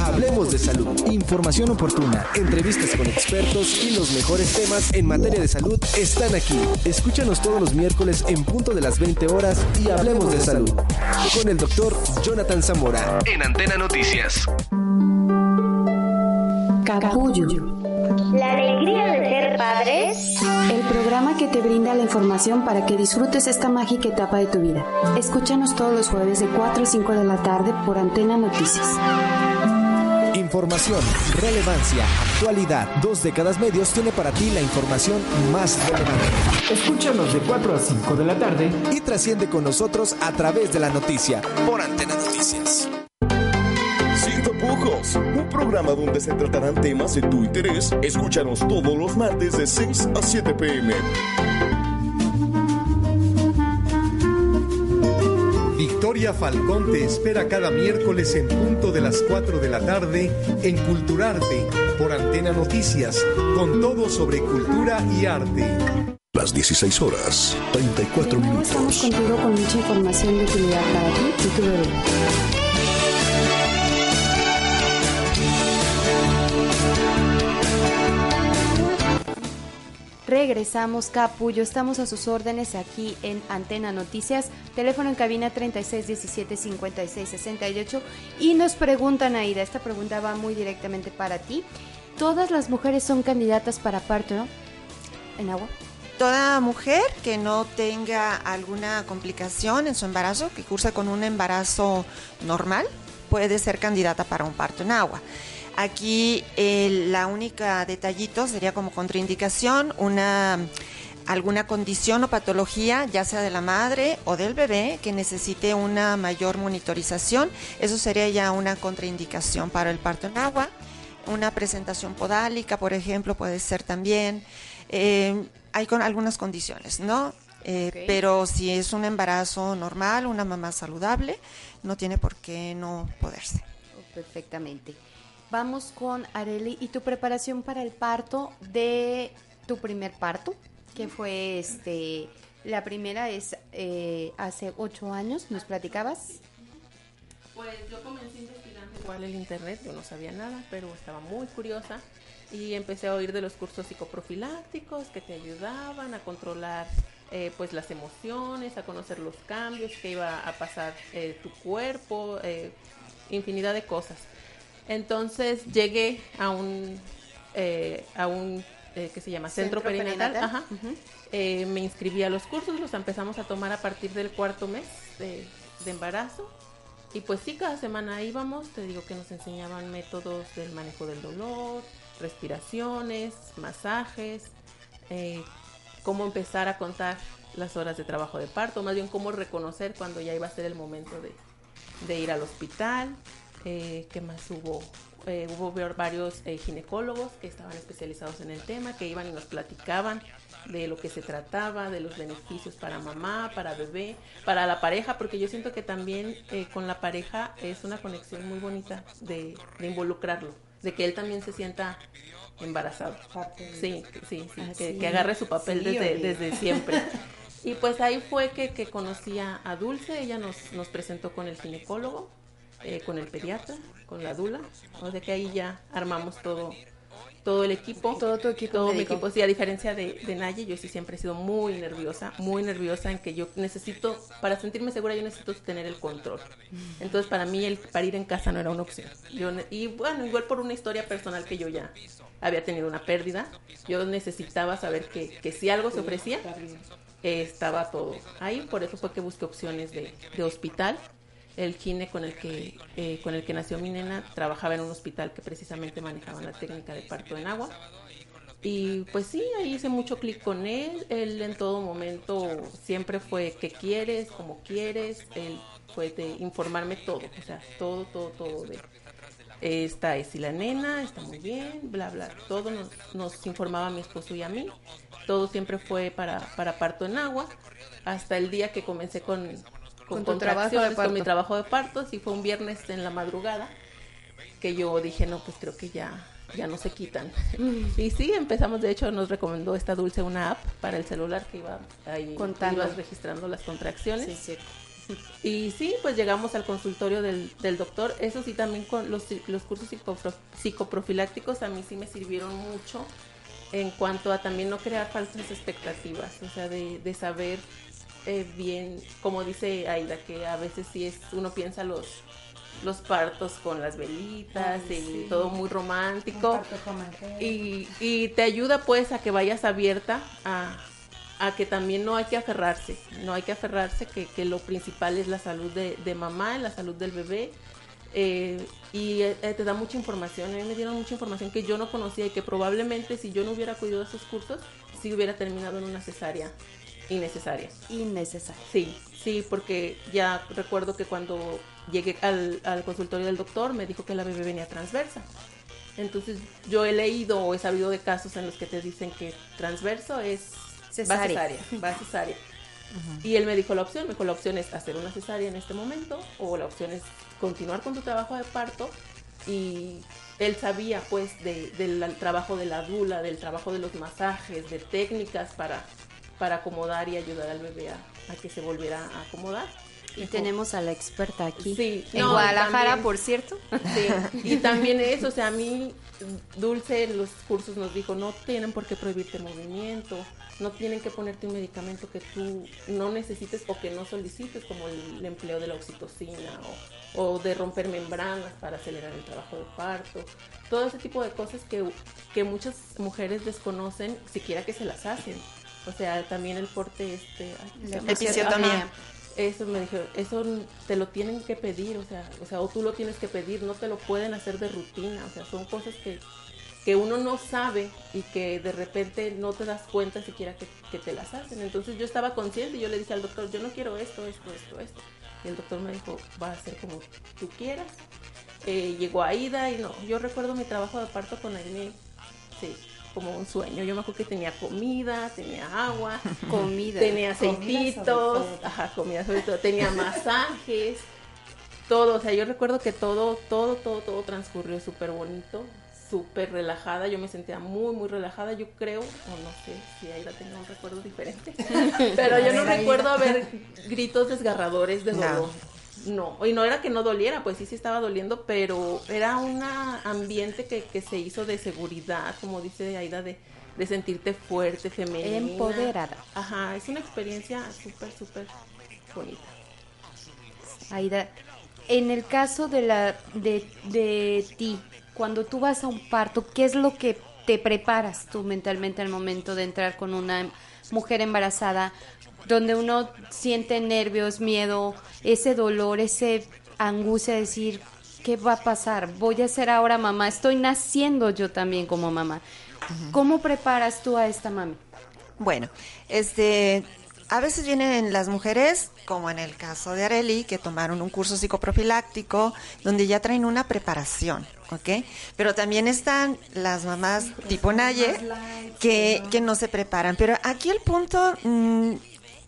Hablemos de salud, información oportuna, entrevistas con expertos y los mejores temas en materia de salud están aquí. Escúchanos todos los miércoles en punto de las 20 horas y hablemos de salud. Con el doctor Jonathan Zamora en Antena Noticias. Capullo, La alegría de padres. el programa que te brinda la información para que disfrutes esta mágica etapa de tu vida. Escúchanos todos los jueves de 4 a 5 de la tarde por Antena Noticias. Información, relevancia, actualidad. Dos décadas medios tiene para ti la información más relevante. Escúchanos de 4 a 5 de la tarde y trasciende con nosotros a través de la noticia por Antena Noticias. Un programa donde se tratarán temas de tu interés. Escúchanos todos los martes de 6 a 7 pm. Victoria Falcón te espera cada miércoles en punto de las 4 de la tarde en Culturarte por Antena Noticias, con todo sobre cultura y arte. Las 16 horas, 34 Estamos minutos. contigo con mucha información de utilidad para ti y tu bebé. Regresamos, Capullo. Estamos a sus órdenes aquí en Antena Noticias. Teléfono en cabina 3617-5668. Y nos preguntan, Aida, esta pregunta va muy directamente para ti. ¿Todas las mujeres son candidatas para parto en agua? Toda mujer que no tenga alguna complicación en su embarazo, que cursa con un embarazo normal, puede ser candidata para un parto en agua. Aquí el- la única detallito sería como contraindicación una alguna condición o patología, ya sea de la madre o del bebé, que necesite una mayor monitorización. Eso sería ya una contraindicación para el parto en agua. Una presentación podálica, por ejemplo, puede ser también. Eh, hay con algunas condiciones, ¿no? Eh, pero si es un embarazo normal, una mamá saludable, no tiene por qué no poderse. Perfectamente. Vamos con Areli y tu preparación para el parto de tu primer parto, que fue este, la primera es eh, hace ocho años, nos platicabas. Pues yo comencé investigando igual el internet, yo no sabía nada, pero estaba muy curiosa y empecé a oír de los cursos psicoprofilácticos que te ayudaban a controlar eh, pues las emociones, a conocer los cambios que iba a pasar eh, tu cuerpo, eh, infinidad de cosas. Entonces llegué a un a un que se llama Centro, Perinatal, me inscribí a los cursos, los empezamos a tomar a partir del cuarto mes de, de embarazo. Y pues sí, cada semana íbamos, te digo que nos enseñaban métodos del manejo del dolor, respiraciones, masajes, eh, cómo empezar a contar las horas de trabajo de parto, más bien cómo reconocer cuando ya iba a ser el momento de, ir al hospital, eh, qué más hubo. Eh, hubo varios ginecólogos que estaban especializados en el tema, que iban y nos platicaban de lo que se trataba, de los beneficios para mamá, para bebé, para la pareja, porque yo siento que también con la pareja es una conexión muy bonita de involucrarlo de que él también se sienta embarazado. Sí, sí, sí, que, agarre su papel desde, desde, siempre. y pues ahí fue que, que conocí a, Dulce, ella nos, nos presentó con el ginecólogo, eh, con el pediatra, con la dula, o sea que ahí ya armamos todo todo el equipo. Todo tu equipo. Todo mi equipo. Sí, a diferencia de, de Naye, yo sí siempre he sido muy nerviosa, muy nerviosa en que yo necesito, para sentirme segura, yo necesito tener el control. Entonces, para mí, el parir en casa no era una opción. Yo, y bueno, igual por una historia personal que yo ya había tenido una pérdida, yo necesitaba saber que, que si algo se ofrecía, estaba todo ahí. Por eso fue que busqué opciones de, de hospital el gine con el que eh, con el que nació mi nena trabajaba en un hospital que precisamente manejaba la técnica de parto en agua. Y pues sí ahí hice mucho clic con él. Él en todo momento siempre fue qué quieres cómo quieres. Él fue de informarme todo o sea todo todo todo de esta es y la nena está muy bien bla bla todo nos, nos informaba mi esposo y a mí. Todo siempre fue para para parto en agua. Hasta el día que comencé con con, con trabajo de con mi trabajo de parto, sí fue un viernes en la madrugada que yo dije, no, pues creo que ya ya no se quitan. Mm. Y sí, empezamos, de hecho nos recomendó esta Dulce una app para el celular que iba ahí Contando. registrando las contracciones. Sí, Y sí, pues llegamos al consultorio del, del doctor. Eso sí, también con los, los cursos psicoprofilácticos a mí sí me sirvieron mucho en cuanto a también no crear falsas expectativas, o sea, de, de saber eh, bien, como dice Aida, que a veces sí es, uno piensa los, los partos con las velitas y todo muy romántico. Y, y, te ayuda pues a que vayas abierta a, a, que también no hay que aferrarse, no hay que aferrarse, que, que lo principal es la salud de, de mamá, la salud del bebé. Eh, y eh, te da mucha información, a mí me dieron mucha información que yo no conocía y que probablemente si yo no hubiera acudido a esos cursos, sí hubiera terminado en una cesárea innecesaria. Innecesaria. Sí, sí, porque ya recuerdo que cuando llegué al, consultorio del doctor me dijo que la bebé venía transversa. Entonces yo he leído o he sabido de casos en los que te dicen que transverso es cesárea. Va cesárea, Y él me dijo la opción, me dijo la opción es hacer una cesárea en este momento o la opción es continuar con tu trabajo de parto y él sabía pues del trabajo de la dula, del trabajo de los masajes, de técnicas para para acomodar y ayudar al bebé a, que se volviera a acomodar. Y tenemos a la experta aquí. Sí, en Guadalajara, por cierto. Sí, y también eso, o sea, a mí Dulce en los cursos nos dijo, no tienen por qué prohibirte el movimiento, no tienen que ponerte un medicamento que tú no necesites o que no solicites, como el, empleo de la oxitocina o, o, de romper membranas para acelerar el trabajo de parto. Todo ese tipo de cosas que, que muchas mujeres desconocen, siquiera que se las hacen. O sea, también el porte este... Episiotomía. Eso me dijo, eso te lo tienen que pedir, o sea, o sea, o tú lo tienes que pedir, no te lo pueden hacer de rutina, o sea, son cosas que, que uno no sabe y que de repente no te das cuenta siquiera que, que te las hacen. Entonces yo estaba consciente y yo le dije al doctor, yo no quiero esto, esto, esto, esto. Y el doctor me dijo, va a ser como tú quieras. Eh, llegó Aida y no, yo recuerdo mi trabajo de parto con Aida, sí, como un sueño. Yo me acuerdo que tenía comida, tenía agua, comida, tenía aceititos, ajá, comida sobre todo, tenía masajes, todo, o sea, yo recuerdo que todo, todo, todo, todo transcurrió súper bonito, súper relajada, yo me sentía muy, muy relajada, yo creo, o no sé si Aida tenga un recuerdo diferente, pero yo no recuerdo haber gritos desgarradores de dolor. No, y no era que no doliera, pues sí, sí estaba doliendo, pero era un ambiente que, que se hizo de seguridad, como dice Aida, de, de sentirte fuerte, femenina. Empoderada. Ajá, es una experiencia súper, súper bonita. Aida, en el caso de, la, de, de ti, cuando tú vas a un parto, ¿qué es lo que te preparas tú mentalmente al momento de entrar con una mujer embarazada? donde uno siente nervios, miedo, ese dolor, ese angustia de decir, ¿qué va a pasar? Voy a ser ahora mamá, estoy naciendo yo también como mamá. ¿Cómo preparas tú a esta mami? Bueno, este, a veces vienen las mujeres, como en el caso de Areli, que tomaron un curso psicoprofiláctico, donde ya traen una preparación, ¿ok? Pero también están las mamás tipo Naye, que, que no se preparan. Pero aquí el punto mm,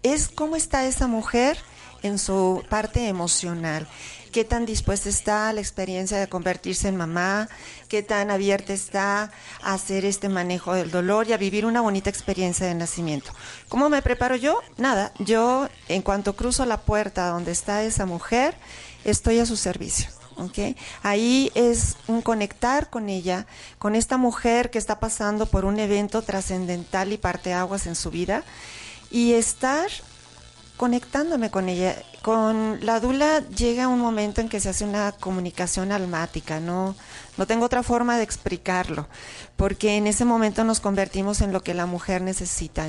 es cómo está esa mujer en su parte emocional. Qué tan dispuesta está la experiencia de convertirse en mamá, qué tan abierta está a hacer este manejo del dolor y a vivir una bonita experiencia de nacimiento. ¿Cómo me preparo yo? Nada, yo en cuanto cruzo la puerta donde está esa mujer, estoy a su servicio. ¿okay? Ahí es un conectar con ella, con esta mujer que está pasando por un evento trascendental y parteaguas en su vida y estar conectándome con ella. Con la dula llega un momento en que se hace una comunicación almática, no, no tengo otra forma de explicarlo, porque en ese momento nos convertimos en lo que la mujer necesita.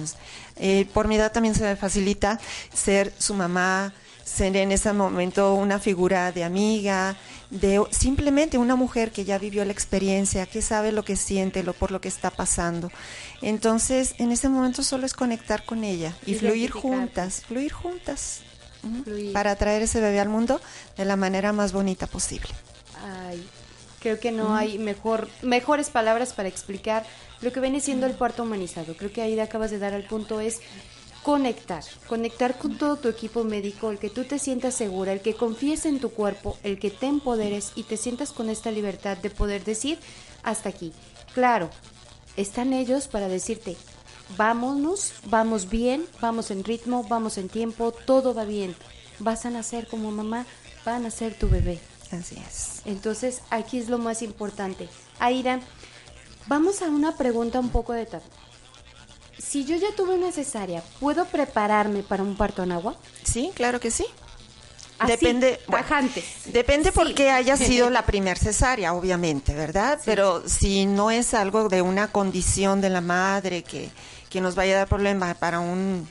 Eh, por mi edad también se me facilita ser su mamá, ser en ese momento una figura de amiga, de simplemente una mujer que ya vivió la experiencia, que sabe lo que siente, lo por lo que está pasando. Entonces, en ese momento solo es conectar con ella y fluir juntas, fluir juntas para traer ese bebé al mundo de la manera más bonita posible. Ay, creo que no hay mejor mejores palabras para explicar lo que viene siendo el parto humanizado. Creo que ahí acabas de dar al punto es conectar, conectar con todo tu equipo médico, el que tú te sientas segura, el que confíes en tu cuerpo, el que te empoderes y te sientas con esta libertad de poder decir hasta aquí. Claro, están ellos para decirte, vámonos, vamos bien, vamos en ritmo, vamos en tiempo, todo va bien. Vas a nacer como mamá, va a nacer tu bebé. Así es. Entonces, aquí es lo más importante. Aira, vamos a una pregunta un poco de. Si yo ya tuve una cesárea, ¿puedo prepararme para un parto en agua? Sí, claro que sí. depende, bajantes. depende porque haya sido la primer cesárea, obviamente, ¿verdad? Pero si no es algo de una condición de la madre que, que nos vaya a dar problema para un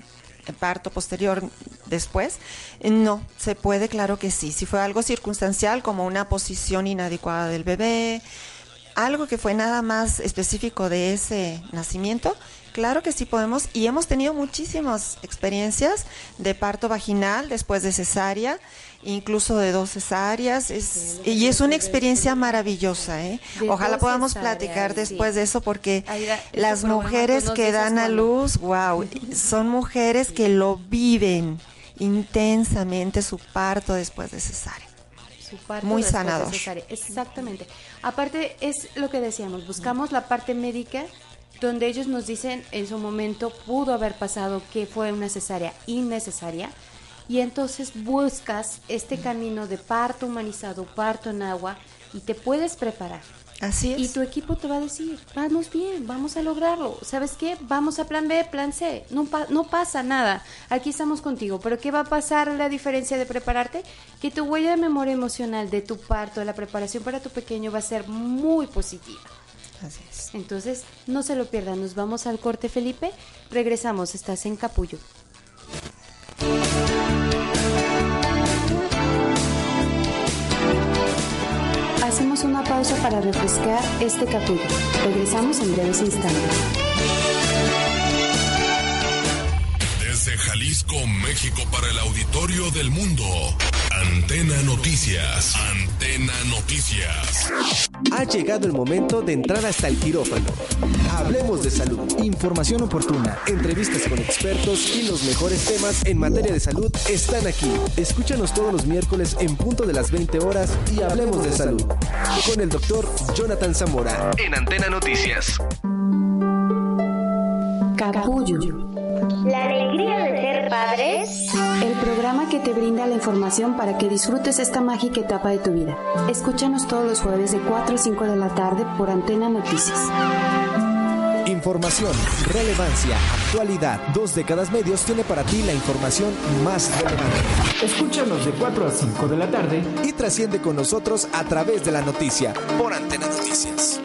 parto posterior después, no, se puede, claro que sí. Si fue algo circunstancial como una posición inadecuada del bebé, algo que fue nada más específico de ese nacimiento, Claro que sí podemos y hemos tenido muchísimas experiencias de parto vaginal después de cesárea, incluso de dos cesáreas, es, y es una experiencia maravillosa. ¿eh? Ojalá podamos platicar después de eso porque las mujeres que dan a luz, wow, son mujeres que lo viven intensamente su parto después de cesárea. Su parto Muy de sanador. cesárea. Exactamente. Aparte, es lo que decíamos, buscamos la parte médica donde ellos nos dicen en su momento pudo haber pasado que fue una cesárea innecesaria y entonces buscas este camino de parto humanizado, parto en agua y te puedes preparar. Así es. Y tu equipo te va a decir, vamos bien, vamos a lograrlo. ¿Sabes qué? Vamos a plan B, plan C. No, pa- no pasa nada. Aquí estamos contigo. Pero ¿qué va a pasar la diferencia de prepararte? Que tu huella de memoria emocional de tu parto, de la preparación para tu pequeño va a ser muy positiva. Así es. Entonces, no se lo pierdan. Nos vamos al corte, Felipe. Regresamos. Estás en Capullo. Hacemos una pausa para refrescar este capítulo. Regresamos en breves instantes. Jalisco, México, para el auditorio del mundo. Antena Noticias. Antena Noticias. Ha llegado el momento de entrar hasta el quirófano. Hablemos de salud, información oportuna, entrevistas con expertos y los mejores temas en materia de salud están aquí. Escúchanos todos los miércoles en punto de las 20 horas y hablemos de salud. Con el doctor Jonathan Zamora en Antena Noticias. Capullo. Alegría de ser padres. El programa que te brinda la información para que disfrutes esta mágica etapa de tu vida. Escúchanos todos los jueves de 4 a 5 de la tarde por Antena Noticias. Información, relevancia, actualidad. Dos décadas medios tiene para ti la información más relevante. Escúchanos de 4 a 5 de la tarde y trasciende con nosotros a través de la noticia por Antena Noticias.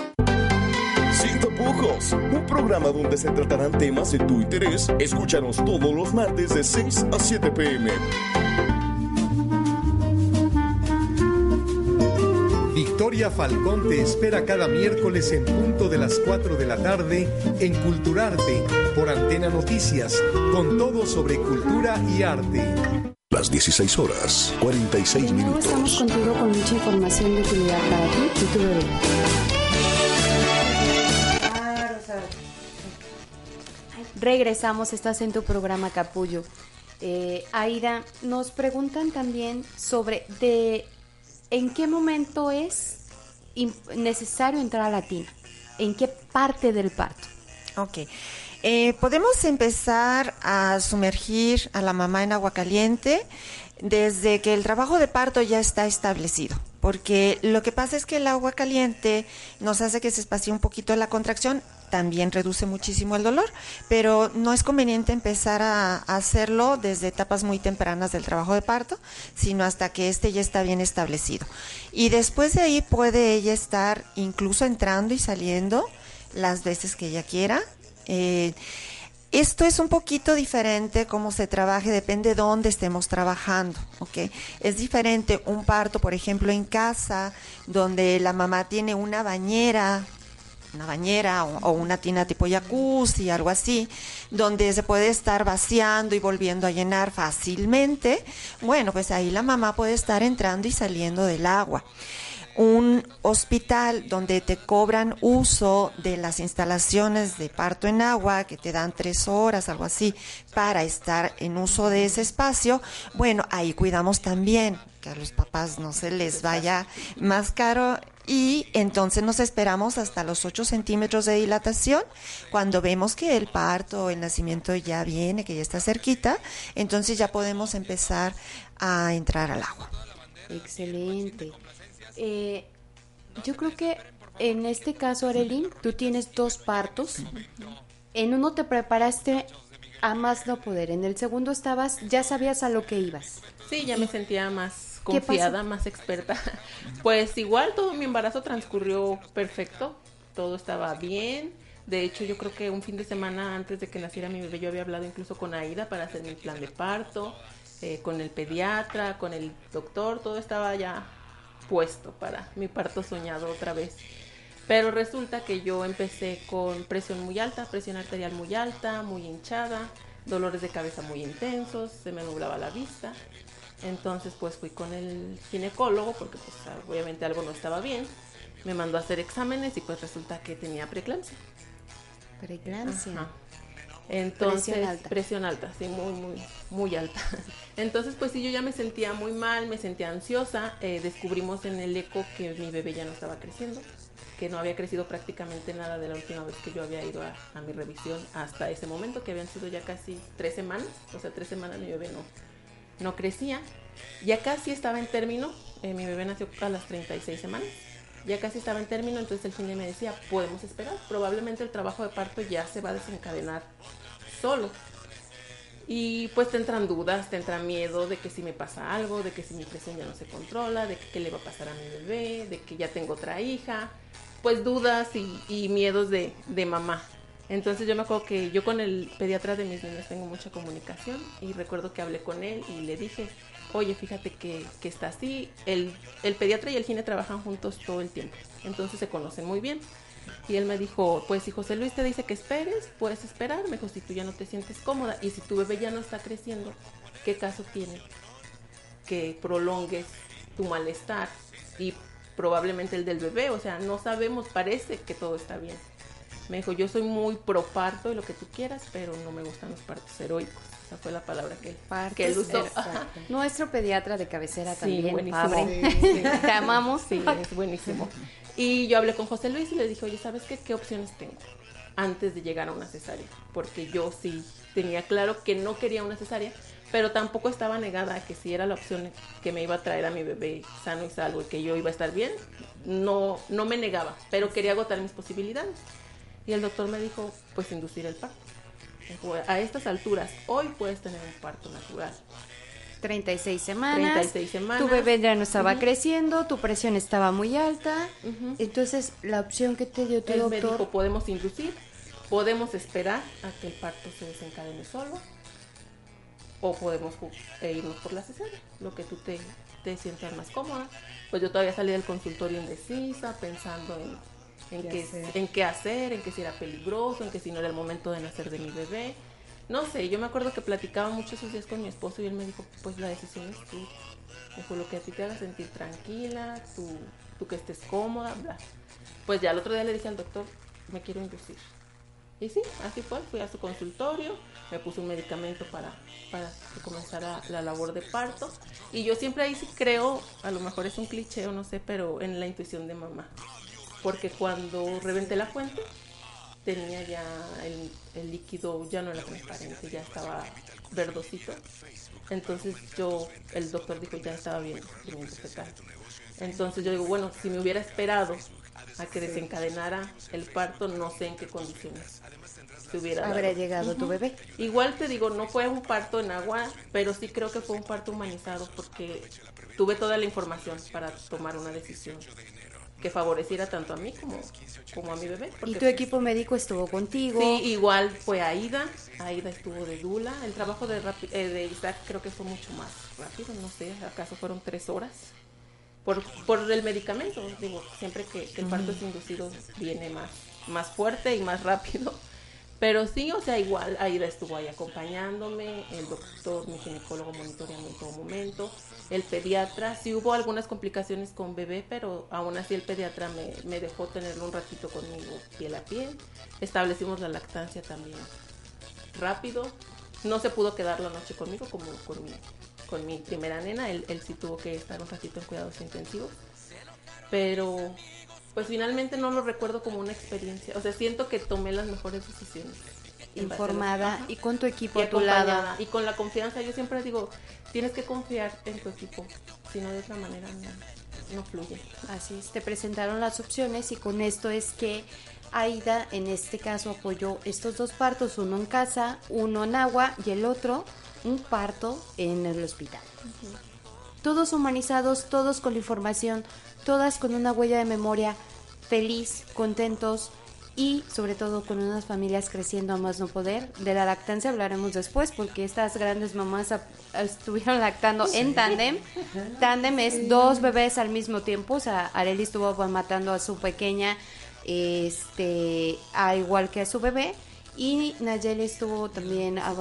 Un programa donde se tratarán temas de tu interés. Escúchanos todos los martes de 6 a 7 pm. Victoria Falcón te espera cada miércoles en punto de las 4 de la tarde en Culturarte por Antena Noticias, con todo sobre cultura y arte. Las 16 horas, 46 De nuevo estamos minutos. contigo con mucha información de utilidad para ti y tu Regresamos, estás en tu programa Capullo. Eh, Aida, nos preguntan también sobre de en qué momento es necesario entrar a la tina, en qué parte del parto. Ok. Eh, podemos empezar a sumergir a la mamá en agua caliente desde que el trabajo de parto ya está establecido. Porque lo que pasa es que el agua caliente nos hace que se espacie un poquito la contracción, también reduce muchísimo el dolor, pero no es conveniente empezar a, hacerlo desde etapas muy tempranas del trabajo de parto, sino hasta que este ya está bien establecido. Y después de ahí puede ella estar incluso entrando y saliendo las veces que ella quiera. Eh, esto es un poquito diferente cómo se trabaje, depende de dónde estemos trabajando, ¿ok? Es diferente un parto, por ejemplo, en casa, donde la mamá tiene una bañera, una bañera o, una tina tipo jacuzzi, algo así, donde se puede estar vaciando y volviendo a llenar fácilmente. Bueno, pues ahí la mamá puede estar entrando y saliendo del agua un hospital donde te cobran uso de las instalaciones de parto en agua, que te dan tres horas, algo así, para estar en uso de ese espacio, bueno, ahí cuidamos también que a los papás no se les vaya más caro y entonces nos esperamos hasta los 8 centímetros de dilatación. Cuando vemos que el parto o el nacimiento ya viene, que ya está cerquita, entonces ya podemos empezar a entrar al agua. Excelente. Eh, yo creo que en este caso, Arelín, tú tienes dos partos. En uno te preparaste a más no poder. En el segundo estabas, ya sabías a lo que ibas. Sí, ya me sentía más. Confiada, más experta. Pues igual todo mi embarazo transcurrió perfecto, todo estaba bien. De hecho, yo creo que un fin de semana antes de que naciera mi bebé, yo había hablado incluso con Aida para hacer mi plan de parto, eh, con el pediatra, con el doctor, todo estaba ya puesto para mi parto soñado otra vez. Pero resulta que yo empecé con presión muy alta, presión arterial muy alta, muy hinchada, dolores de cabeza muy intensos, se me nublaba la vista. Entonces pues fui con el ginecólogo porque pues obviamente algo no estaba bien. Me mandó a hacer exámenes y pues resulta que tenía preeclampsia. Preeclampsia. Ajá. Entonces, Presión presión alta. alta. sí, muy, muy, muy alta. Entonces, pues sí, yo ya me sentía muy mal, me sentía ansiosa. Eh, descubrimos en el eco que mi bebé ya no estaba creciendo, que no había crecido prácticamente nada de la última vez que yo había ido a, a mi revisión hasta ese momento, que habían sido ya casi tres semanas. O sea, tres semanas mi bebé no, no crecía. Ya casi estaba en término, eh, mi bebé nació a las 36 semanas. Ya casi estaba en término, entonces el cine me decía, podemos esperar, probablemente el trabajo de parto ya se va a desencadenar solo. Y pues te entran dudas, te entra miedo de que si me pasa algo, de que si mi presión ya no se controla, de que qué le va a pasar a mi bebé, de que ya tengo otra hija, pues dudas y, y miedos de mamá. Entonces yo me acuerdo que yo con el pediatra de mis niños tengo mucha comunicación y recuerdo que hablé con él y le dije, oye, fíjate que, que está así. El, el pediatra y el gine trabajan juntos todo el tiempo, entonces se conocen muy bien. Y él me dijo, pues si José Luis te dice que esperes, puedes esperar. Me dijo, si tú ya no te sientes cómoda y si tu bebé ya no está creciendo, ¿qué caso tiene que prolongues tu malestar? Y probablemente el del bebé, o sea, no sabemos, parece que todo está bien. Me dijo, yo soy muy pro parto y lo que tú quieras, pero no me gustan los partos heroicos. Esa fue la palabra que, que él usó. Nuestro pediatra de cabecera Sí, también, buenísimo. Fabre. Sí. Te amamos. Sí, es buenísimo. Y yo hablé con José Luis y le dije, oye, ¿sabes qué? ¿Qué opciones tengo? Antes de llegar a una cesárea. Porque yo sí tenía claro que no quería una cesárea, pero tampoco estaba negada a que si era la opción que me iba a traer a mi bebé sano y salvo y que yo iba a estar bien, no, no me negaba, pero quería agotar mis posibilidades. Y el doctor me dijo, pues inducir el parto. Dijo, a estas alturas, hoy puedes tener un parto natural. 36 semanas. 36 semanas. Tu bebé ya no estaba creciendo, tu presión estaba muy alta. Entonces, la opción que te dio tu me doctor. dijo, podemos inducir, podemos esperar a que el parto se desencadene solo, o podemos eh, irnos por la cesárea, lo que tú te, te sientas más cómoda. Pues yo todavía salí del consultorio indecisa, pensando en, en, ¿Qué qué, hacer? en qué hacer, en que si era peligroso, en que si no era el momento de nacer de mi bebé. No sé, yo me acuerdo que platicaba mucho esos días con mi esposo y él me dijo, pues la decisión es tuya. Dijo, lo que a ti te haga sentir tranquila, tú, tú que estés cómoda, bla. Pues ya el otro día le dije al doctor, me quiero inducir. Y sí, así fue, fui a su consultorio, me puso un medicamento para, para que comenzara la labor de parto. Y yo siempre ahí sí creo, a lo mejor es un cliché o no sé, pero en la intuición de mamá. Porque cuando reventé la fuente, tenía ya el, el líquido, ya no era transparente, ya estaba verdosito. Entonces yo, el doctor dijo ya estaba bien, teniendo fetal. Entonces yo digo, bueno, si me hubiera esperado a que desencadenara el parto, no sé en qué condiciones se hubiera Habría dado. llegado tu bebé. Igual te digo, no fue un parto en agua, pero sí creo que fue un parto humanizado porque tuve toda la información para tomar una decisión que favoreciera tanto a mí como, como a mi bebé. Y tu pues, equipo médico estuvo contigo. Sí, igual fue Aida. Aida estuvo de Dula. El trabajo de, eh, de Isaac creo que fue mucho más rápido. No sé, acaso fueron tres horas. Por, por el medicamento. Digo, siempre que, que el parto es inducido viene más, más fuerte y más rápido. Pero sí, o sea, igual Aida estuvo ahí acompañándome, el doctor, mi ginecólogo monitoreando en todo momento, el pediatra, sí hubo algunas complicaciones con bebé, pero aún así el pediatra me, me dejó tenerlo un ratito conmigo piel a piel. Establecimos la lactancia también rápido. No se pudo quedar la noche conmigo como con mi, primera nena, él, él sí tuvo que estar un ratito en cuidados intensivos. Pero pues finalmente no lo recuerdo como una experiencia. O sea, siento que tomé las mejores decisiones. informada y con tu equipo Y a tu lado. Y con la confianza, yo siempre digo, tienes que confiar en tu equipo, si no de otra manera no, no fluye. Así es, te presentaron las opciones y con esto es que Aida en este caso apoyó estos dos partos, uno en casa, uno en agua y el otro un parto en el hospital. Todos humanizados, todos con la información, todas con una huella de memoria feliz, contentos y sobre todo con unas familias creciendo a más no poder. De la lactancia hablaremos después porque estas grandes mamás estuvieron lactando en tándem. Tándem es dos bebés al mismo tiempo, o sea, Areli estuvo matando a su pequeña este a igual que a su bebé y Nayeli estuvo también a,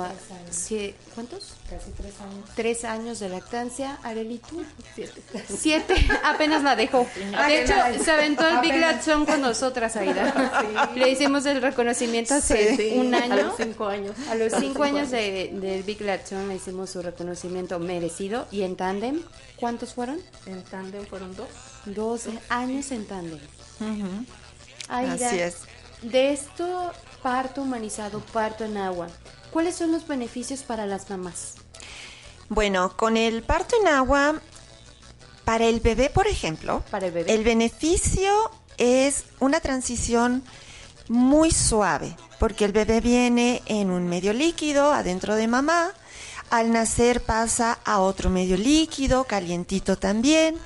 ¿cuántos? Casi tres años. Tres años de lactancia, Areli tú Siete. Siete, apenas la dejó. De hecho, se aventó el Big. Latson con nosotras, Aida. Le hicimos el reconocimiento hace Sí, un año. A los cinco años. A los cinco años de, del Big Latson le hicimos su reconocimiento merecido. Y en tándem, ¿cuántos fueron? En tándem fueron dos. Dos años en tándem. Aida, Así es. de esto, parto humanizado, parto en agua, ¿cuáles son los beneficios para las mamás? Bueno, con el parto en agua, para el bebé, por ejemplo, Para el bebé. el beneficio es una transición muy suave, porque el bebé viene en un medio líquido adentro de mamá, al nacer pasa a otro medio líquido, calientito también,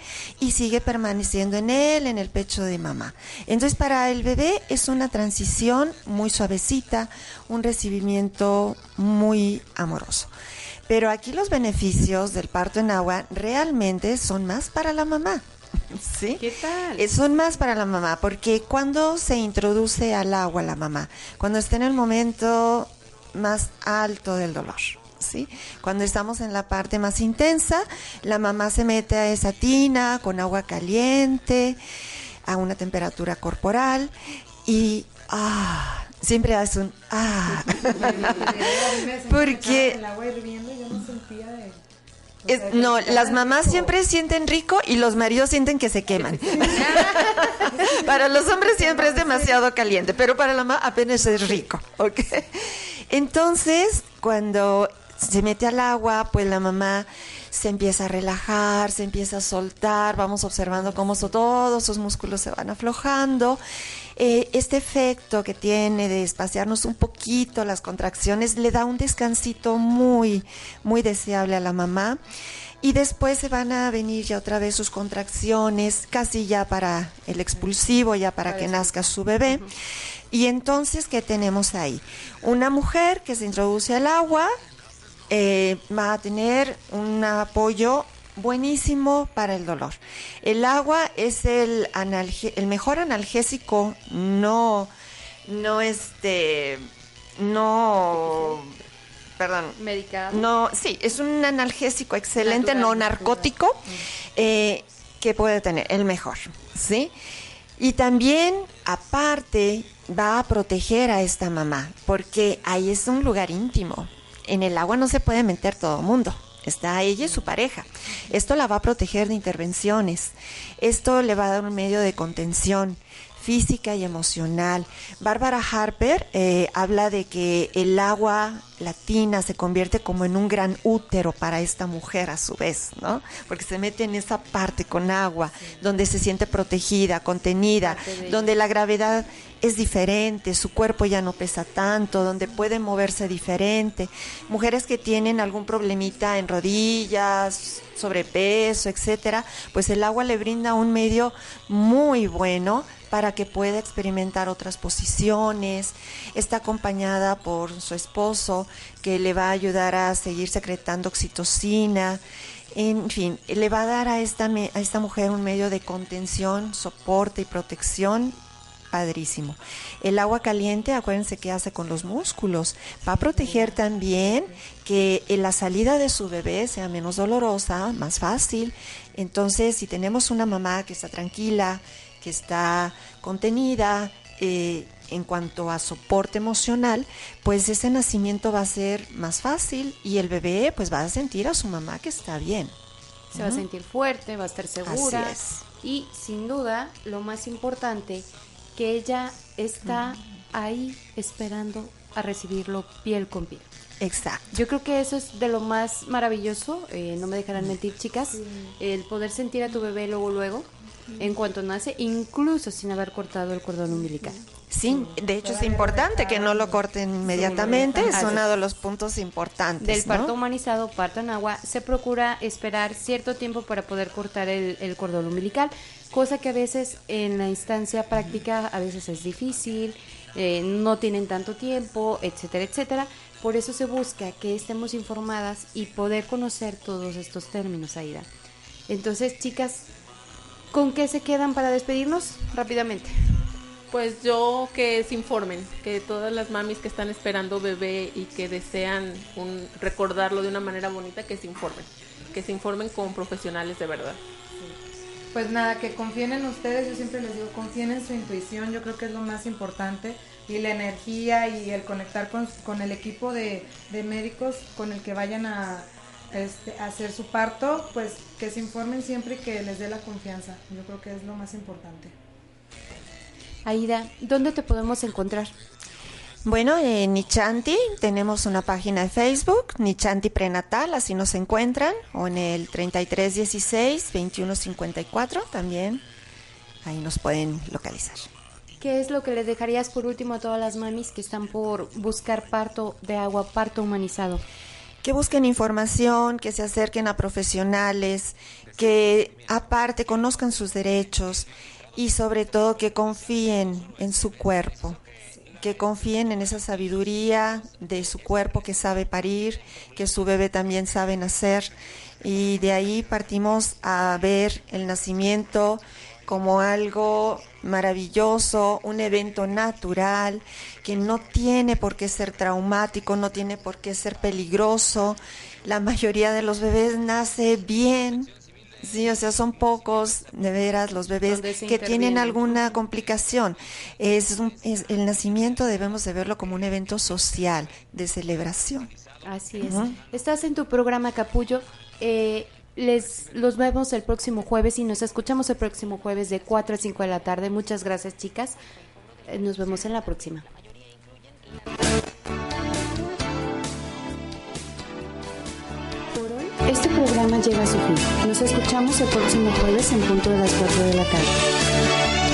y sigue permaneciendo en él, en el pecho de mamá. Entonces para el bebé es una transición muy suavecita, un recibimiento muy amoroso. Pero aquí los beneficios del parto en agua realmente son más para la mamá. ¿Sí? ¿Qué tal? Eh, Son más para la mamá, porque cuando se introduce al agua la mamá, cuando está en el momento más alto del dolor, Cuando estamos en la parte más intensa, la mamá se mete a esa tina con agua caliente, a una temperatura corporal y ah, siempre hace un ah. Porque no las mamás siempre sienten rico y los maridos sienten que se queman. para los hombres siempre es demasiado caliente, pero para la mamá apenas es rico. Entonces, cuando se mete al agua, pues la mamá se empieza a relajar, se empieza a soltar, vamos observando cómo todos sus músculos se van aflojando. Eh, este efecto que tiene de espaciarnos un poquito las contracciones le da un descansito muy, muy deseable a la mamá. Y después se van a venir ya otra vez sus contracciones, casi ya para el expulsivo, ya para que nazca su bebé. Y entonces, ¿qué tenemos ahí? Una mujer que se introduce al agua eh, va a tener un apoyo buenísimo para el dolor. El agua es el, analge- el mejor analgésico, no, no este, no, perdón, Medicado. no, sí, es un analgésico excelente, Natural, no narcótico, eh, que puede tener, el mejor, ¿sí? Y también, aparte, va a proteger a esta mamá, porque ahí es un lugar íntimo. En el agua no se puede meter todo el mundo. Está ella y su pareja. Esto la va a proteger de intervenciones. Esto le va a dar un medio de contención física y emocional. Bárbara Harper eh, habla de que el agua latina se convierte como en un gran útero para esta mujer a su vez, ¿no? Porque se mete en esa parte con agua, donde se siente protegida, contenida, donde la gravedad es diferente, su cuerpo ya no pesa tanto, donde puede moverse diferente. Mujeres que tienen algún problemita en rodillas, sobrepeso, etcétera, pues el agua le brinda un medio muy bueno para que pueda experimentar otras posiciones. Está acompañada por su esposo que le va a ayudar a seguir secretando oxitocina. En fin, le va a dar a esta, a esta mujer un medio de contención, soporte y protección padrísimo. El agua caliente, acuérdense que hace con los músculos. Va a proteger también que la salida de su bebé sea menos dolorosa, más fácil. Entonces, si tenemos una mamá que está tranquila, que está contenida, eh, en cuanto a soporte emocional, pues ese nacimiento va a ser más fácil y el bebé pues va a sentir a su mamá que está bien. Se va a sentir fuerte, va a estar segura. Así es. Y sin duda, lo más importante, que ella está ahí esperando a recibirlo piel con piel. Exacto. Yo creo que eso es de lo más maravilloso, eh, no me dejarán mentir chicas, el poder sentir a tu bebé luego, luego, en cuanto nace, incluso sin haber cortado el cordón umbilical. Sí, de hecho es importante que no lo corten inmediatamente, es uno de los puntos importantes. Del parto ¿no? humanizado, parto en agua, se procura esperar cierto tiempo para poder cortar el, el cordón umbilical, cosa que a veces en la instancia práctica a veces es difícil, eh, no tienen tanto tiempo, etcétera, etcétera. Por eso se busca que estemos informadas y poder conocer todos estos términos, Aida. Entonces, chicas, ¿con qué se quedan para despedirnos? Rápidamente. Pues yo que se informen, que todas las mamis que están esperando bebé y que desean un, recordarlo de una manera bonita, que se informen, que se informen con profesionales de verdad. Pues nada, que confíen en ustedes, yo siempre les digo, confíen en su intuición, yo creo que es lo más importante, y la energía y el conectar con, con el equipo de, de médicos con el que vayan a, este, hacer su parto, pues que se informen siempre y que les dé la confianza, yo creo que es lo más importante. Aida, ¿dónde te podemos encontrar? Bueno, en Nichanti tenemos una página de Facebook, Nichanti Prenatal, así nos encuentran, o en el 3316-2154 también, ahí nos pueden localizar. ¿Qué es lo que le dejarías por último a todas las mamis que están por buscar parto de agua, parto humanizado? Que busquen información, que se acerquen a profesionales, que aparte conozcan sus derechos y sobre todo que confíen en su cuerpo, que confíen en esa sabiduría de su cuerpo que sabe parir, que su bebé también sabe nacer. Y de ahí partimos a ver el nacimiento como algo maravilloso, un evento natural que no tiene por qué ser traumático, no tiene por qué ser peligroso. La mayoría de los bebés nace bien. Sí, o sea, son pocos, de veras, los bebés que tienen alguna complicación. Es, el nacimiento debemos de verlo como un evento social, de celebración. Así es. Estás en tu programa Capullo. Eh, les los vemos el próximo jueves y nos escuchamos el próximo jueves de 4 a 5 de la tarde. Muchas gracias, chicas. Eh, nos vemos en la próxima. Este programa llega a su fin. Nos escuchamos el próximo jueves en punto de las 4 de la tarde.